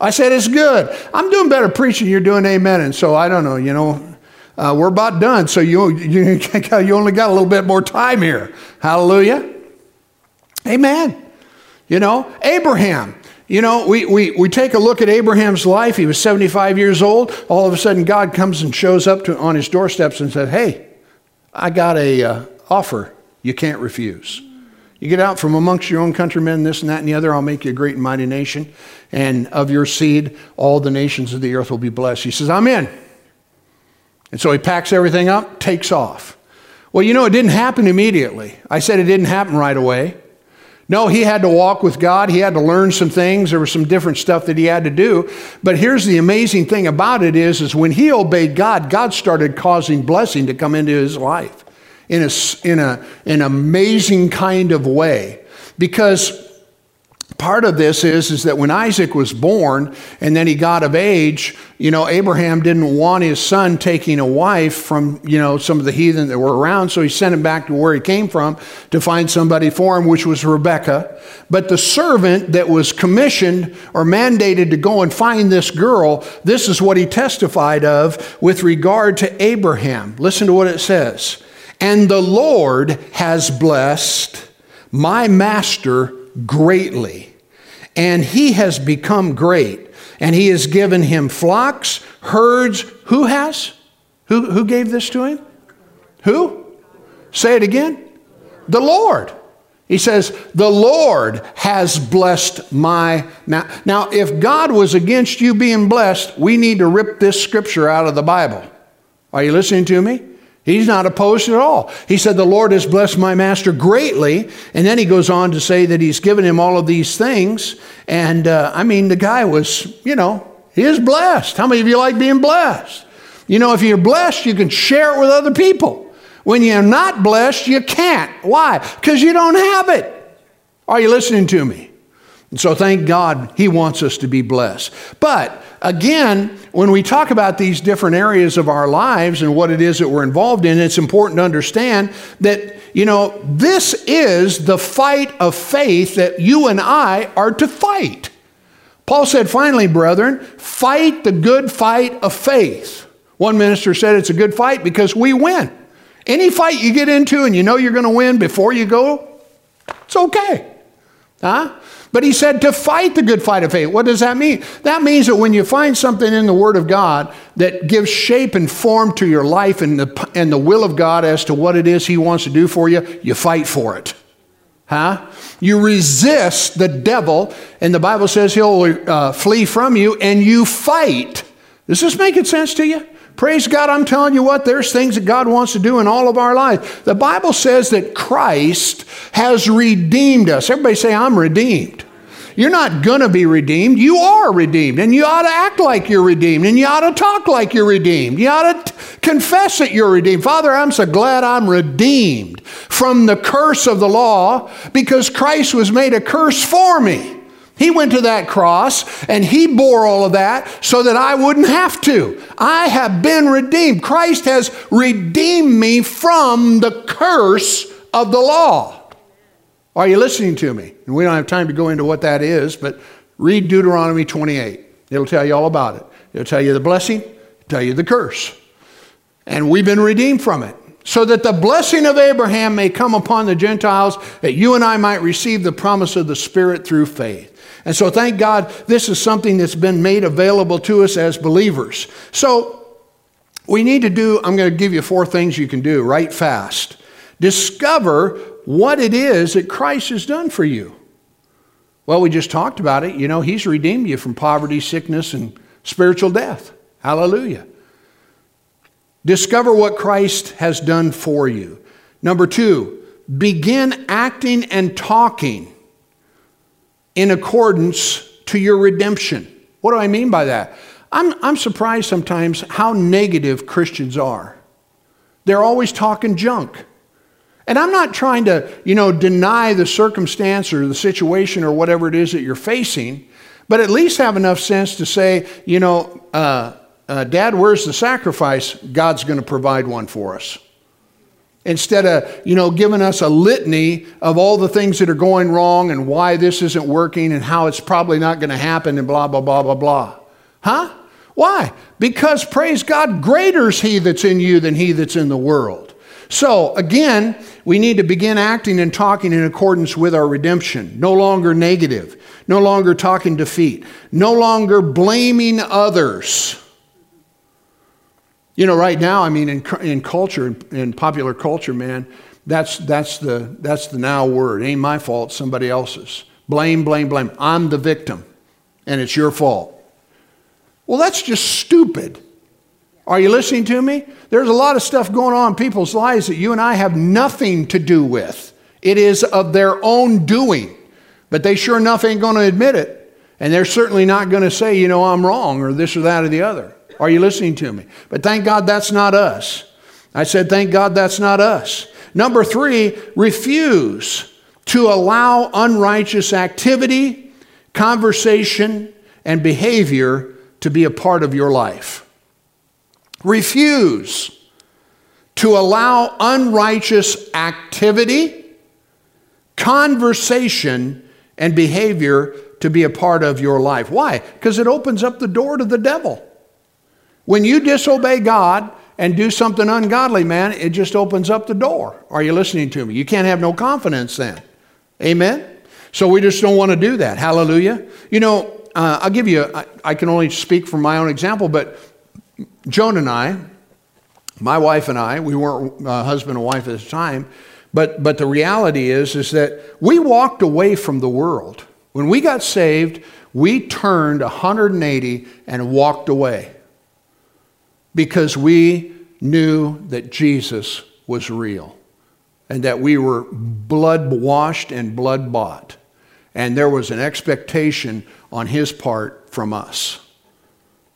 I said, It's good. I'm doing better preaching, you're doing amen. And so I don't know, you know, uh, we're about done. So you, you, you only got a little bit more time here. Hallelujah. Amen. You know, Abraham. You know, we, we, we take a look at Abraham's life. He was 75 years old. All of a sudden, God comes and shows up to, on his doorsteps and said, Hey, I got a uh, offer you can't refuse. You get out from amongst your own countrymen, this and that and the other, I'll make you a great and mighty nation. And of your seed, all the nations of the earth will be blessed. He says, I'm in. And so he packs everything up, takes off. Well, you know, it didn't happen immediately. I said it didn't happen right away. No, he had to walk with God. He had to learn some things. There was some different stuff that he had to do. But here's the amazing thing about it is, is when he obeyed God, God started causing blessing to come into his life in, a, in a, an amazing kind of way. Because part of this is is that when Isaac was born and then he got of age, you know, Abraham didn't want his son taking a wife from, you know, some of the heathen that were around, so he sent him back to where he came from to find somebody for him, which was Rebekah. But the servant that was commissioned or mandated to go and find this girl, this is what he testified of with regard to Abraham. Listen to what it says. And the Lord has blessed my master greatly, and he has become great, and he has given him flocks, herds. Who has? Who, who gave this to him? Who? Say it again. The Lord. He says, The Lord has blessed my. Now, now, if God was against you being blessed, we need to rip this scripture out of the Bible. Are you listening to me? He's not opposed at all. He said, The Lord has blessed my master greatly. And then he goes on to say that he's given him all of these things. And uh, I mean, the guy was, you know, he is blessed. How many of you like being blessed? You know, if you're blessed, you can share it with other people. When you're not blessed, you can't. Why? Because you don't have it. Are you listening to me? And so thank God he wants us to be blessed. But again, when we talk about these different areas of our lives and what it is that we're involved in, it's important to understand that, you know, this is the fight of faith that you and I are to fight. Paul said, finally, brethren, fight the good fight of faith. One minister said it's a good fight because we win. Any fight you get into and you know you're going to win before you go, it's okay. Huh? But he said to fight the good fight of faith. What does that mean? That means that when you find something in the Word of God that gives shape and form to your life and the, and the will of God as to what it is He wants to do for you, you fight for it. Huh? You resist the devil, and the Bible says he'll uh, flee from you, and you fight. Does this make sense to you? Praise God, I'm telling you what, there's things that God wants to do in all of our lives. The Bible says that Christ has redeemed us. Everybody say, I'm redeemed. You're not going to be redeemed. You are redeemed. And you ought to act like you're redeemed. And you ought to talk like you're redeemed. You ought to t- confess that you're redeemed. Father, I'm so glad I'm redeemed from the curse of the law because Christ was made a curse for me. He went to that cross and he bore all of that so that I wouldn't have to. I have been redeemed. Christ has redeemed me from the curse of the law. Are you listening to me? And we don't have time to go into what that is, but read Deuteronomy 28. It'll tell you all about it. It'll tell you the blessing, tell you the curse. And we've been redeemed from it so that the blessing of Abraham may come upon the Gentiles, that you and I might receive the promise of the Spirit through faith. And so, thank God, this is something that's been made available to us as believers. So, we need to do, I'm going to give you four things you can do right fast. Discover what it is that Christ has done for you. Well, we just talked about it. You know, He's redeemed you from poverty, sickness, and spiritual death. Hallelujah. Discover what Christ has done for you. Number two, begin acting and talking in accordance to your redemption. What do I mean by that? I'm, I'm surprised sometimes how negative Christians are. They're always talking junk. And I'm not trying to, you know, deny the circumstance or the situation or whatever it is that you're facing, but at least have enough sense to say, you know, uh, uh, Dad, where's the sacrifice? God's going to provide one for us instead of, you know, giving us a litany of all the things that are going wrong and why this isn't working and how it's probably not going to happen and blah, blah, blah, blah, blah. Huh? Why? Because, praise God, greater is He that's in you than He that's in the world. So, again, we need to begin acting and talking in accordance with our redemption. No longer negative, no longer talking defeat, no longer blaming others you know, right now, I mean, in, in culture, in popular culture, man, that's, that's, the, that's the now word. Ain't my fault, somebody else's. Blame, blame, blame. I'm the victim, and it's your fault. Well, that's just stupid. Are you listening to me? There's a lot of stuff going on in people's lives that you and I have nothing to do with. It is of their own doing. But they sure enough ain't going to admit it. And they're certainly not going to say, you know, I'm wrong or this or that or the other. Are you listening to me? But thank God that's not us. I said, thank God that's not us. Number three, refuse to allow unrighteous activity conversation, and behavior to be a part of your life. Refuse to allow unrighteous activity, conversation, and behavior to be a part of your life. Why? Because it opens up the door to the devil. When you disobey God and do something ungodly, man, it just opens up the door. Are you listening to me? You can't have no confidence then. Amen? So we just don't want to do that. Hallelujah. You know, uh, I'll give you, I, I can only speak from my own example, but Joan and I, my wife and I, we weren't uh, husband and wife at the time, but, but the reality is, is that we walked away from the world. When we got saved, we turned 180 and walked away because we knew that Jesus was real and that we were blood washed and blood bought. And there was an expectation on his part from us.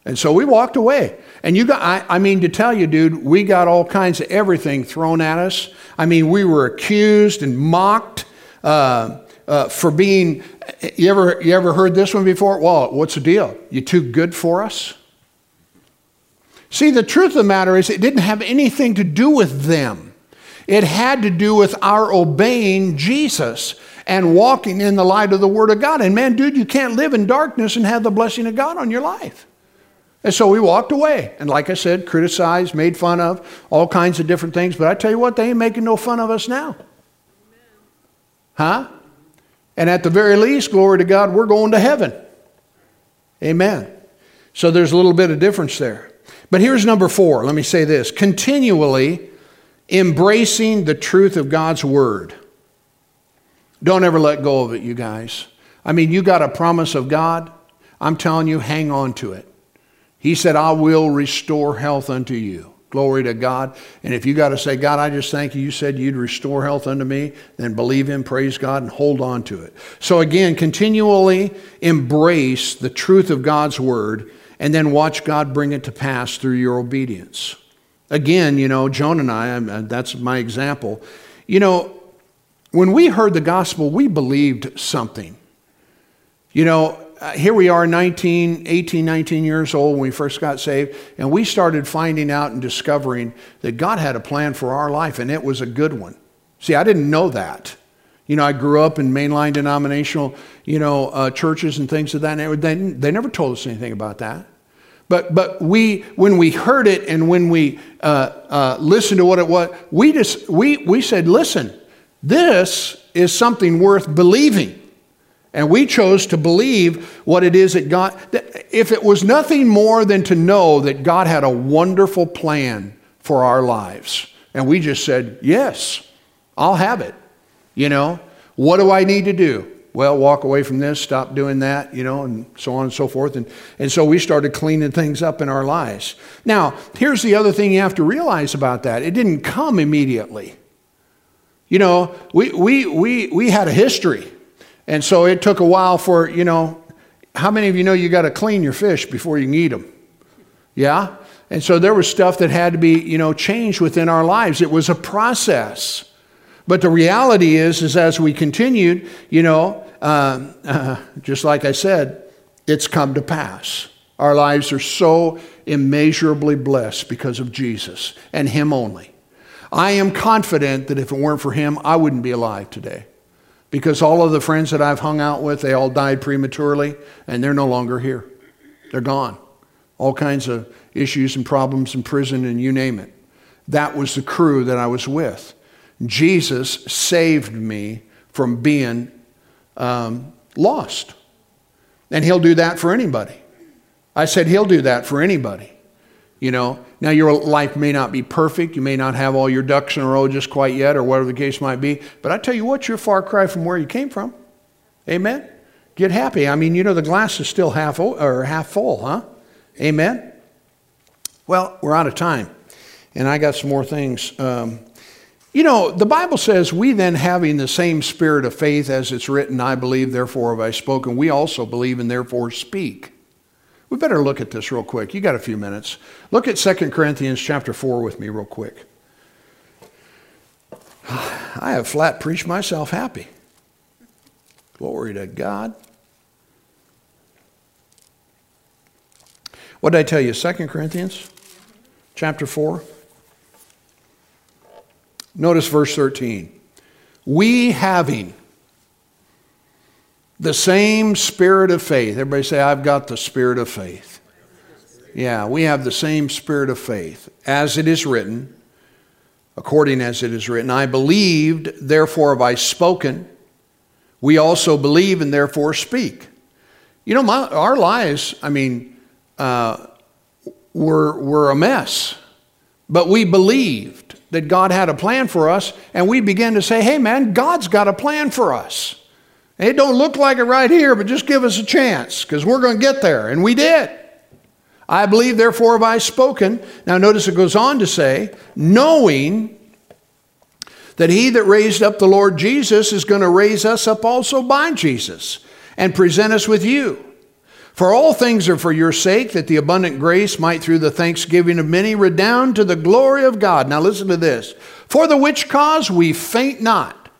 And so we walked away. And you got, I, I, mean, to tell you, dude, we got all kinds of everything thrown at us. I mean, we were accused and mocked uh, uh, for being, you ever, you ever heard this one before? Well, what's the deal? You too good for us? See, the truth of the matter is, it didn't have anything to do with them. It had to do with our obeying Jesus and walking in the light of the Word of God. And man, dude, you can't live in darkness and have the blessing of God on your life. And so we walked away. And like I said, criticized, made fun of, all kinds of different things. But I tell you what, they ain't making no fun of us now. Huh? And at the very least, glory to God, we're going to heaven. Amen. So there's a little bit of difference there. But here's number four. Let me say this continually embracing the truth of God's word. Don't ever let go of it, you guys. I mean, you got a promise of God. I'm telling you, hang on to it. He said, I will restore health unto you. Glory to God. And if you got to say, God, I just thank you, you said you'd restore health unto me, then believe Him, praise God, and hold on to it. So again, continually embrace the truth of God's word and then watch God bring it to pass through your obedience. Again, you know, Joan and I, uh, that's my example. You know, when we heard the gospel, we believed something. You know, uh, here we are 19 18 19 years old when we first got saved and we started finding out and discovering that god had a plan for our life and it was a good one. See i didn't know that. You know i grew up in mainline denominational you know uh, churches and things of that nature. They, they never told us anything about that. But but we when we heard it and when we uh, uh listened to what it was we just we we said listen this is something worth believing and we chose to believe what it is that God, if it was nothing more than to know that God had a wonderful plan for our lives. And we just said, yes, I'll have it. You know, what do I need to do? Well, walk away from this, stop doing that, you know, and so on and so forth. And, and so we started cleaning things up in our lives. Now, here's the other thing you have to realize about that it didn't come immediately. You know, we, we, we, we had a history. And so it took a while for, you know, how many of you know you got to clean your fish before you can eat them? Yeah? And so there was stuff that had to be, you know, changed within our lives. It was a process. But the reality is, is as we continued, you know, uh, uh, just like I said, it's come to pass. Our lives are so immeasurably blessed because of Jesus and Him only. I am confident that if it weren't for Him, I wouldn't be alive today because all of the friends that I've hung out with, they all died prematurely and they're no longer here. They're gone. All kinds of issues and problems in prison and you name it. That was the crew that I was with. Jesus saved me from being um, lost. And he'll do that for anybody. I said, He'll do that for anybody. You know, now your life may not be perfect. You may not have all your ducks in a row just quite yet, or whatever the case might be. But I tell you what, you're far cry from where you came from. Amen. Get happy. I mean, you know, the glass is still half or half full, huh? Amen. Well, we're out of time, and I got some more things. Um, you know, the Bible says, we then having the same spirit of faith as it's written, I believe, therefore have I spoken, we also believe and therefore speak. We better look at this real quick. You got a few minutes. Look at 2 Corinthians chapter 4 with me real quick. I have flat preached myself happy. Glory to God. What did I tell you? 2 Corinthians chapter 4. Notice verse 13. We having the same spirit of faith. Everybody say, I've got the spirit of faith. Yeah, we have the same spirit of faith. As it is written, according as it is written, I believed, therefore have I spoken. We also believe and therefore speak. You know, my, our lives, I mean, uh, were, were a mess. But we believed that God had a plan for us, and we began to say, hey, man, God's got a plan for us. It don't look like it right here, but just give us a chance because we're going to get there. And we did. I believe, therefore, have I spoken. Now, notice it goes on to say, knowing that he that raised up the Lord Jesus is going to raise us up also by Jesus and present us with you. For all things are for your sake, that the abundant grace might through the thanksgiving of many redound to the glory of God. Now, listen to this. For the which cause we faint not,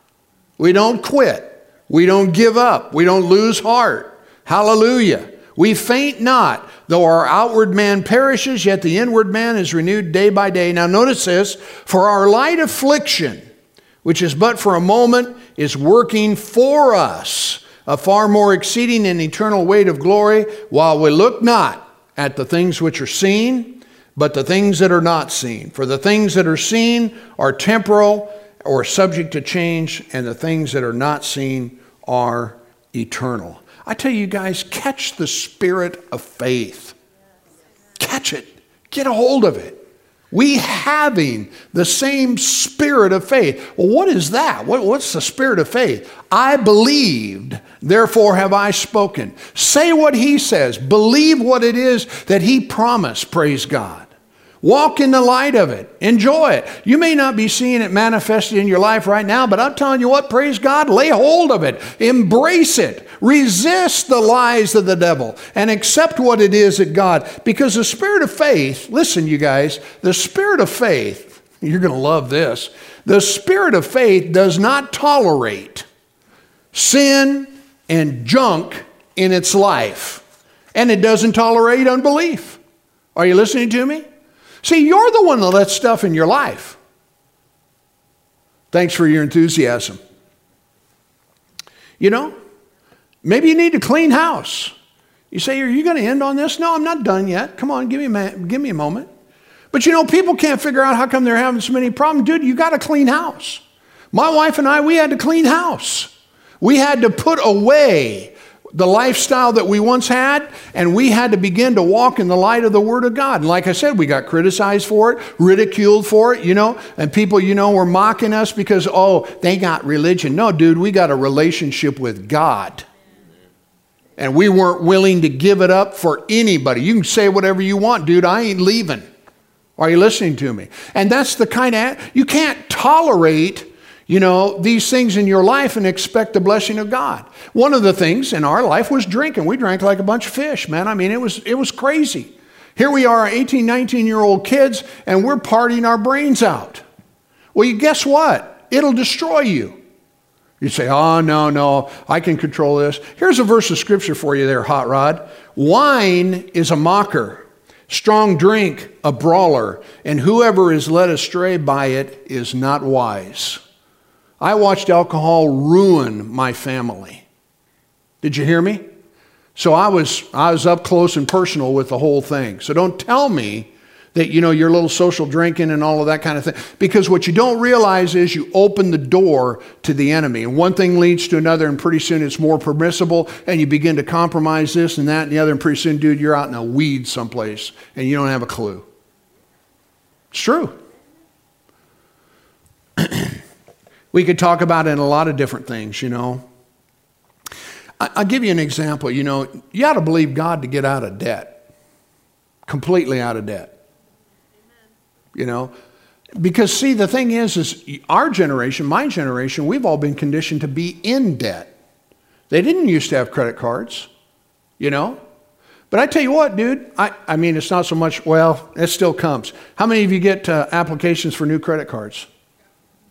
we don't quit. We don't give up. We don't lose heart. Hallelujah. We faint not, though our outward man perishes, yet the inward man is renewed day by day. Now, notice this for our light affliction, which is but for a moment, is working for us a far more exceeding and eternal weight of glory, while we look not at the things which are seen, but the things that are not seen. For the things that are seen are temporal or subject to change, and the things that are not seen are eternal. I tell you guys, catch the spirit of faith. Catch it. Get a hold of it. We having the same spirit of faith. Well, what is that? What, what's the spirit of faith? I believed, therefore have I spoken. Say what he says. Believe what it is that he promised, praise God. Walk in the light of it. Enjoy it. You may not be seeing it manifested in your life right now, but I'm telling you what, praise God, lay hold of it. Embrace it. Resist the lies of the devil and accept what it is that God, because the spirit of faith, listen, you guys, the spirit of faith, you're going to love this. The spirit of faith does not tolerate sin and junk in its life, and it doesn't tolerate unbelief. Are you listening to me? See, you're the one that lets stuff in your life. Thanks for your enthusiasm. You know, maybe you need to clean house. You say, Are you going to end on this? No, I'm not done yet. Come on, give me a, give me a moment. But you know, people can't figure out how come they're having so many problems. Dude, you got to clean house. My wife and I, we had to clean house. We had to put away the lifestyle that we once had, and we had to begin to walk in the light of the Word of God. And like I said, we got criticized for it, ridiculed for it, you know, and people, you know, were mocking us because, oh, they got religion. No, dude, we got a relationship with God. And we weren't willing to give it up for anybody. You can say whatever you want, dude, I ain't leaving. Are you listening to me? And that's the kind of, you can't tolerate you know, these things in your life and expect the blessing of God. One of the things in our life was drinking. We drank like a bunch of fish, man. I mean, it was, it was crazy. Here we are, 18, 19 year old kids, and we're partying our brains out. Well, guess what? It'll destroy you. You say, oh, no, no, I can control this. Here's a verse of scripture for you there, Hot Rod. Wine is a mocker, strong drink a brawler, and whoever is led astray by it is not wise. I watched alcohol ruin my family. Did you hear me? So I was, I was up close and personal with the whole thing. So don't tell me that, you know, your little social drinking and all of that kind of thing. Because what you don't realize is you open the door to the enemy. And one thing leads to another, and pretty soon it's more permissible, and you begin to compromise this and that and the other, and pretty soon, dude, you're out in a weed someplace and you don't have a clue. It's true. We could talk about it in a lot of different things, you know. I'll give you an example. You know, you ought to believe God to get out of debt, completely out of debt. You know, because see, the thing is, is our generation, my generation, we've all been conditioned to be in debt. They didn't used to have credit cards, you know. But I tell you what, dude, I, I mean, it's not so much, well, it still comes. How many of you get uh, applications for new credit cards?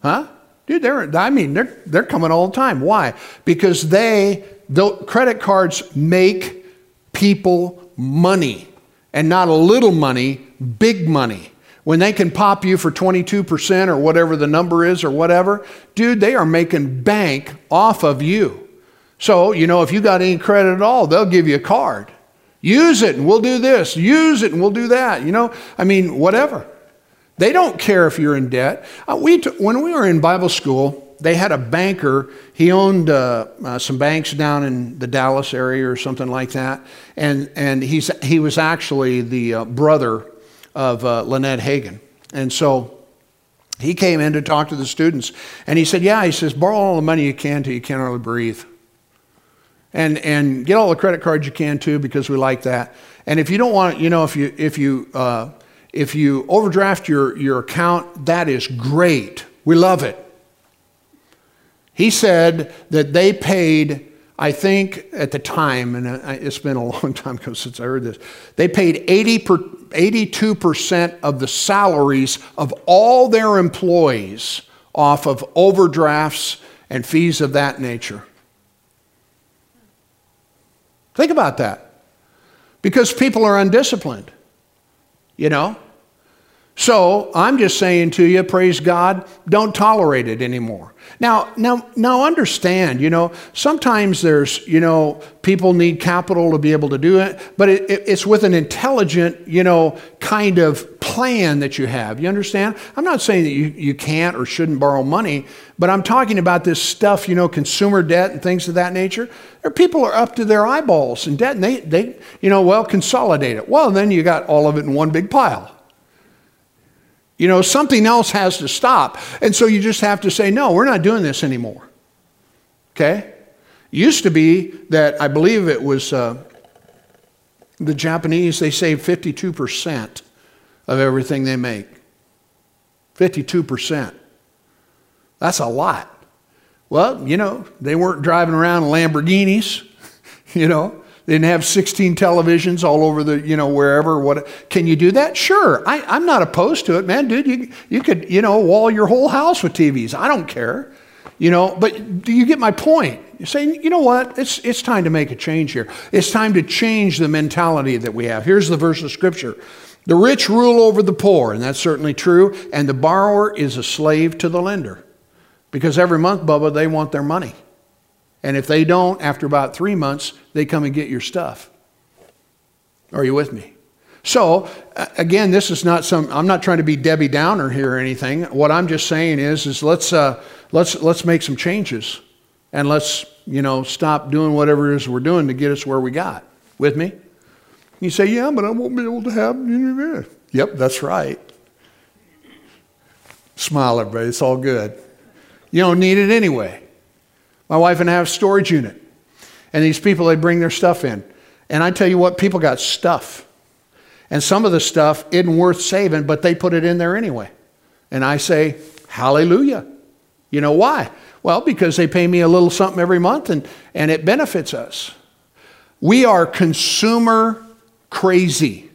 Huh? Dude, they're, I mean, they're, they're coming all the time. Why? Because they, the credit cards make people money. And not a little money, big money. When they can pop you for 22% or whatever the number is or whatever, dude, they are making bank off of you. So, you know, if you got any credit at all, they'll give you a card. Use it and we'll do this. Use it and we'll do that. You know, I mean, whatever. They don't care if you're in debt. Uh, we t- when we were in Bible school, they had a banker. He owned uh, uh, some banks down in the Dallas area or something like that. And, and he's, he was actually the uh, brother of uh, Lynette Hagin. And so he came in to talk to the students. And he said, Yeah, he says, borrow all the money you can till you can't hardly breathe. And, and get all the credit cards you can too because we like that. And if you don't want, you know, if you, if you, uh, if you overdraft your, your account, that is great. We love it. He said that they paid, I think at the time, and it's been a long time since I heard this, they paid 80 per, 82% of the salaries of all their employees off of overdrafts and fees of that nature. Think about that. Because people are undisciplined you know? So I'm just saying to you, praise God, don't tolerate it anymore. Now, now, now understand, you know, sometimes there's, you know, people need capital to be able to do it, but it, it, it's with an intelligent, you know, kind of plan that you have. You understand? I'm not saying that you, you can't or shouldn't borrow money, but I'm talking about this stuff, you know, consumer debt and things of that nature. There, people are up to their eyeballs in debt and they, they, you know, well, consolidate it. Well, then you got all of it in one big pile. You know, something else has to stop. And so you just have to say, no, we're not doing this anymore. Okay? Used to be that I believe it was uh, the Japanese, they save 52% of everything they make. 52%. That's a lot. Well, you know, they weren't driving around Lamborghinis, you know. They didn't have 16 televisions all over the, you know, wherever. What can you do that? Sure. I, I'm not opposed to it, man, dude. You, you could, you know, wall your whole house with TVs. I don't care. You know, but do you get my point? You're saying, you know what? It's, it's time to make a change here. It's time to change the mentality that we have. Here's the verse of scripture. The rich rule over the poor, and that's certainly true, and the borrower is a slave to the lender. Because every month, Bubba, they want their money. And if they don't, after about three months, they come and get your stuff. Are you with me? So, again, this is not some, I'm not trying to be Debbie Downer here or anything. What I'm just saying is, is let's, uh, let's, let's make some changes and let's, you know, stop doing whatever it is we're doing to get us where we got. With me? You say, yeah, but I won't be able to have. Yep, that's right. Smile, everybody. It's all good. You don't need it anyway. My wife and I have a storage unit. And these people, they bring their stuff in. And I tell you what, people got stuff. And some of the stuff isn't worth saving, but they put it in there anyway. And I say, Hallelujah. You know why? Well, because they pay me a little something every month and, and it benefits us. We are consumer crazy.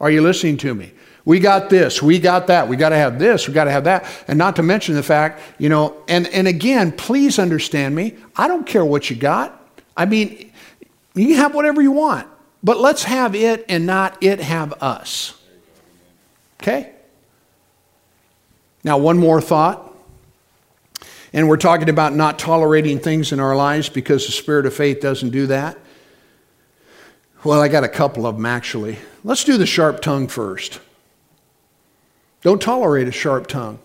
Are you listening to me? We got this, we got that, we got to have this, we got to have that. And not to mention the fact, you know, and, and again, please understand me. I don't care what you got. I mean, you can have whatever you want, but let's have it and not it have us. Okay? Now, one more thought. And we're talking about not tolerating things in our lives because the spirit of faith doesn't do that. Well, I got a couple of them actually. Let's do the sharp tongue first. Don't tolerate a sharp tongue.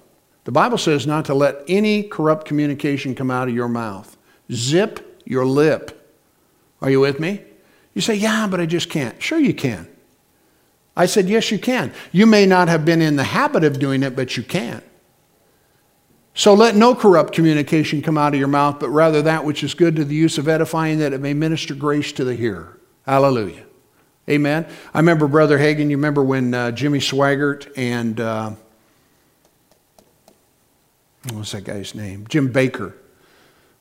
The Bible says not to let any corrupt communication come out of your mouth. Zip your lip. Are you with me? You say, yeah, but I just can't. Sure, you can. I said, yes, you can. You may not have been in the habit of doing it, but you can. So let no corrupt communication come out of your mouth, but rather that which is good to the use of edifying, that it may minister grace to the hearer. Hallelujah. Amen. I remember Brother Hagin, you remember when uh, Jimmy Swaggart and, uh, what's that guy's name? Jim Bakker,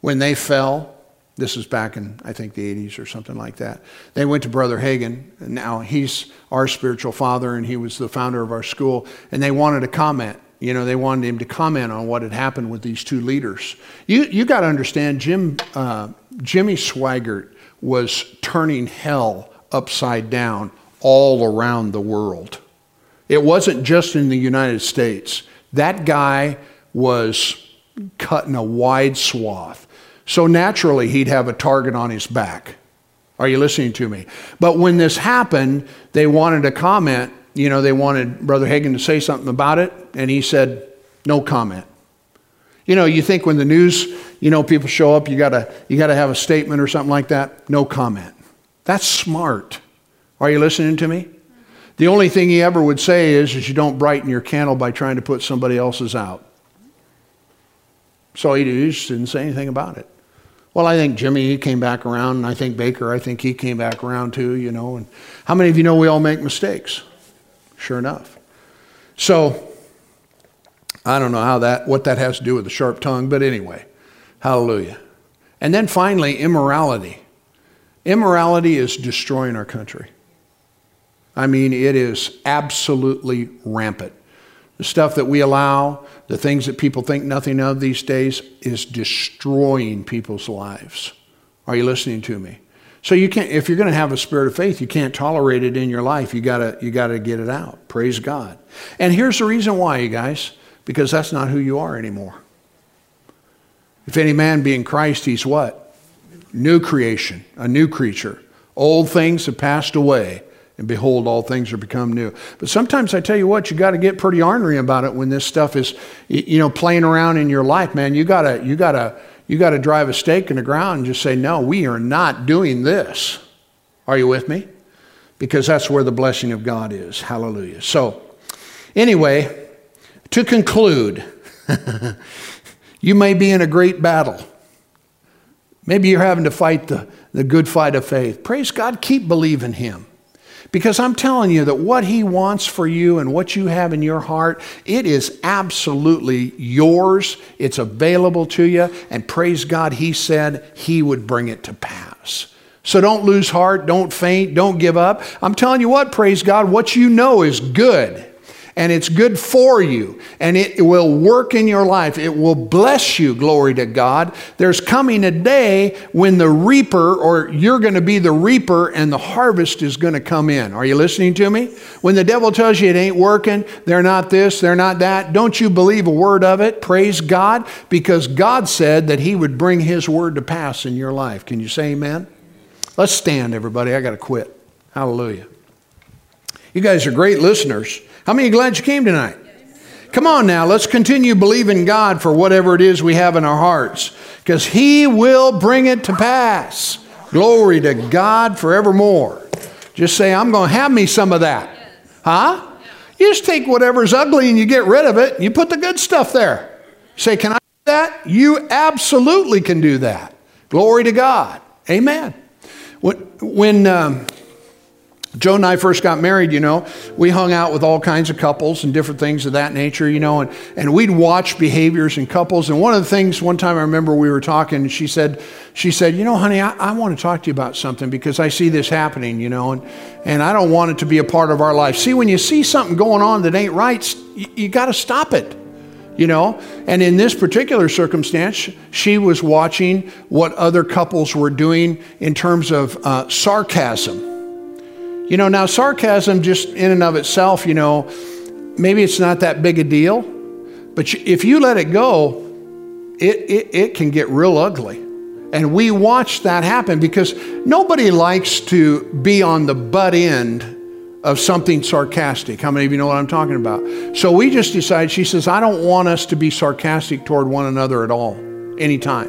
when they fell, this was back in, I think, the 80s or something like that. They went to Brother Hagin, and now he's our spiritual father, and he was the founder of our school, and they wanted to comment. You know, they wanted him to comment on what had happened with these two leaders. You, you got to understand, Jim, uh, Jimmy Swaggart was turning hell upside down all around the world. It wasn't just in the United States. That guy was cutting a wide swath. So naturally, he'd have a target on his back. Are you listening to me? But when this happened, they wanted a comment. You know, they wanted Brother Hagin to say something about it, and he said, no comment. You know, you think when the news, you know, people show up, you gotta, you gotta have a statement or something like that. No comment. That's smart. Are you listening to me? The only thing he ever would say is, is you don't brighten your candle by trying to put somebody else's out. So he just didn't say anything about it. Well, I think Jimmy, he came back around, and I think Bakker, I think he came back around too, you know. And how many of you know we all make mistakes? Sure enough. So I don't know how that what that has to do with the sharp tongue, but anyway, hallelujah. And then finally, immorality. Immorality is destroying our country. I mean, it is absolutely rampant. The stuff that we allow, the things that people think nothing of these days, is destroying people's lives. Are you listening to me? So you can't if you're going to have a spirit of faith, you can't tolerate it in your life. You got to you got to get it out. Praise God. And here's the reason why, you guys, because that's not who you are anymore. If any man be in Christ, he's what? New creation, a new creature. Old things have passed away and behold, all things are become new. But sometimes I tell you what, you got to get pretty ornery about it when this stuff is, you know, playing around in your life, man. You gotta, you gotta, you gotta drive a stake in the ground and just say, no, we are not doing this. Are you with me? Because that's where the blessing of God is. Hallelujah. So, anyway, to conclude, you may be in a great battle. Maybe you're having to fight the, the good fight of faith. Praise God, keep believing Him. Because I'm telling you that what He wants for you and what you have in your heart, it is absolutely yours. It's available to you. And praise God, He said He would bring it to pass. So don't lose heart, don't faint, don't give up. I'm telling you what, praise God, what you know is good and it's good for you and it will work in your life. It will bless you, glory to God. There's coming a day when the reaper, or you're going to be the reaper, and the harvest is going to come in. Are you listening to me? When the devil tells you it ain't working, they're not this, they're not that, don't you believe a word of it? Praise God, because God said that He would bring His word to pass in your life. Can you say amen? Let's stand, everybody. I got to quit. Hallelujah. You guys are great listeners. How many glad you came tonight? Come on now, let's continue believing God for whatever it is we have in our hearts, because He will bring it to pass. Glory to God forevermore. Just say, I'm going to have me some of that. Huh? You just take whatever's ugly and you get rid of it, and you put the good stuff there. Say, Can I do that? You absolutely can do that. Glory to God. Amen. When, when um, Joe and I first got married, you know, we hung out with all kinds of couples and different things of that nature, you know, and, and we'd watch behaviors in couples. And one of the things, one time I remember we were talking, she said, she said, you know, honey, I, I want to talk to you about something because I see this happening, you know, and, and I don't want it to be a part of our life. See, when you see something going on that ain't right, you, you got to stop it you know and in this particular circumstance she was watching what other couples were doing in terms of uh, sarcasm you know, now sarcasm just in and of itself, you know, maybe it's not that big a deal, but if you let it go, it, it, it can get real ugly. And we watch that happen because nobody likes to be on the butt end of something sarcastic. How many of you know what I'm talking about? So we just decided, she says, I don't want us to be sarcastic toward one another at all, anytime.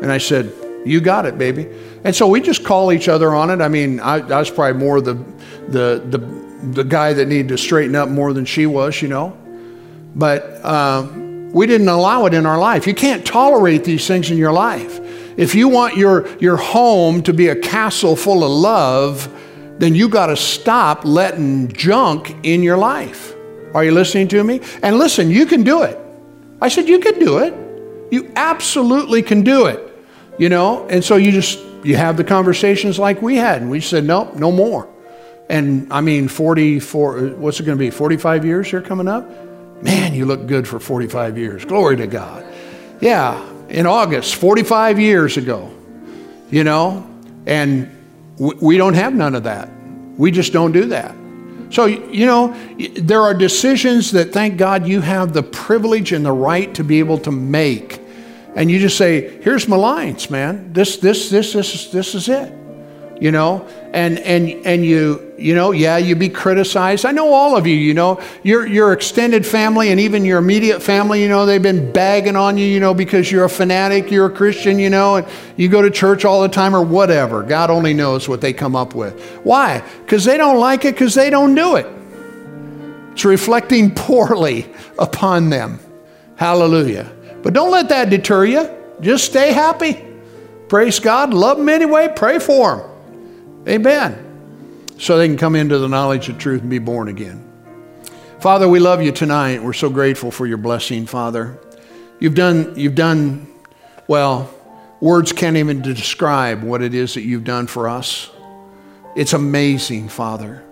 And I said, You got it, baby. And so we just call each other on it. I mean, I, I was probably more the, the, the, the guy that needed to straighten up more than she was, you know. But uh, we didn't allow it in our life. You can't tolerate these things in your life. If you want your, your home to be a castle full of love, then you got to stop letting junk in your life. Are you listening to me? And listen, you can do it. I said, You can do it. You absolutely can do it. You know, and so you just you have the conversations like we had, and we said, nope, no more. And I mean, 44, what's it going to be, 45 years here coming up? Man, you look good for 45 years. Glory to God. Yeah, in August, 45 years ago, you know, and we don't have none of that. We just don't do that. So, you know, there are decisions that thank God you have the privilege and the right to be able to make. And you just say, here's my lines, man. This, this, this, this, this is it you know and and and you you know yeah you be criticized. I know all of you you know. Your your extended family and even your immediate family you know they've been bagging on you you know because you're a fanatic you're a christian you know and you go to church all the time or whatever. God only knows what they come up with. Why? Because they don't like it because they don't do it. It's reflecting poorly upon them. Hallelujah. But don't let that deter you. Just stay happy. Praise god. Love them anyway. Pray for them Amen. So they can come into the knowledge of truth and be born again. Father, we love you tonight. We're so grateful for your blessing, Father. You've done, you've done, well, words can't even describe what it is that you've done for us. It's amazing, Father,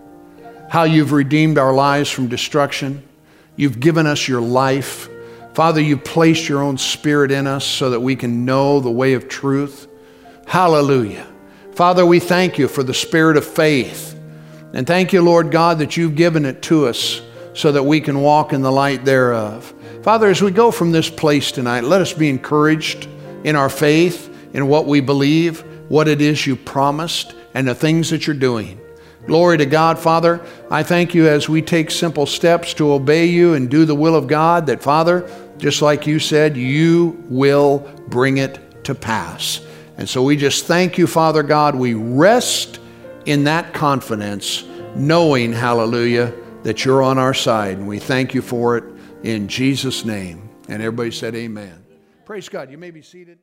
how you've redeemed our lives from destruction. You've given us your life. Father, you've placed your own spirit in us so that we can know the way of truth. Hallelujah. Father, we thank you for the spirit of faith. And thank you, Lord God, that you've given it to us so that we can walk in the light thereof. Father, as we go from this place tonight, let us be encouraged in our faith, in what we believe, what it is you promised, and the things that you're doing. Glory to God, Father. I thank you as we take simple steps to obey you and do the will of God, that, Father, just like you said, you will bring it to pass. And so we just thank you, Father God. We rest in that confidence, knowing, hallelujah, that you're on our side. And we thank you for it in Jesus' name. And everybody said, Amen. Praise God. You may be seated.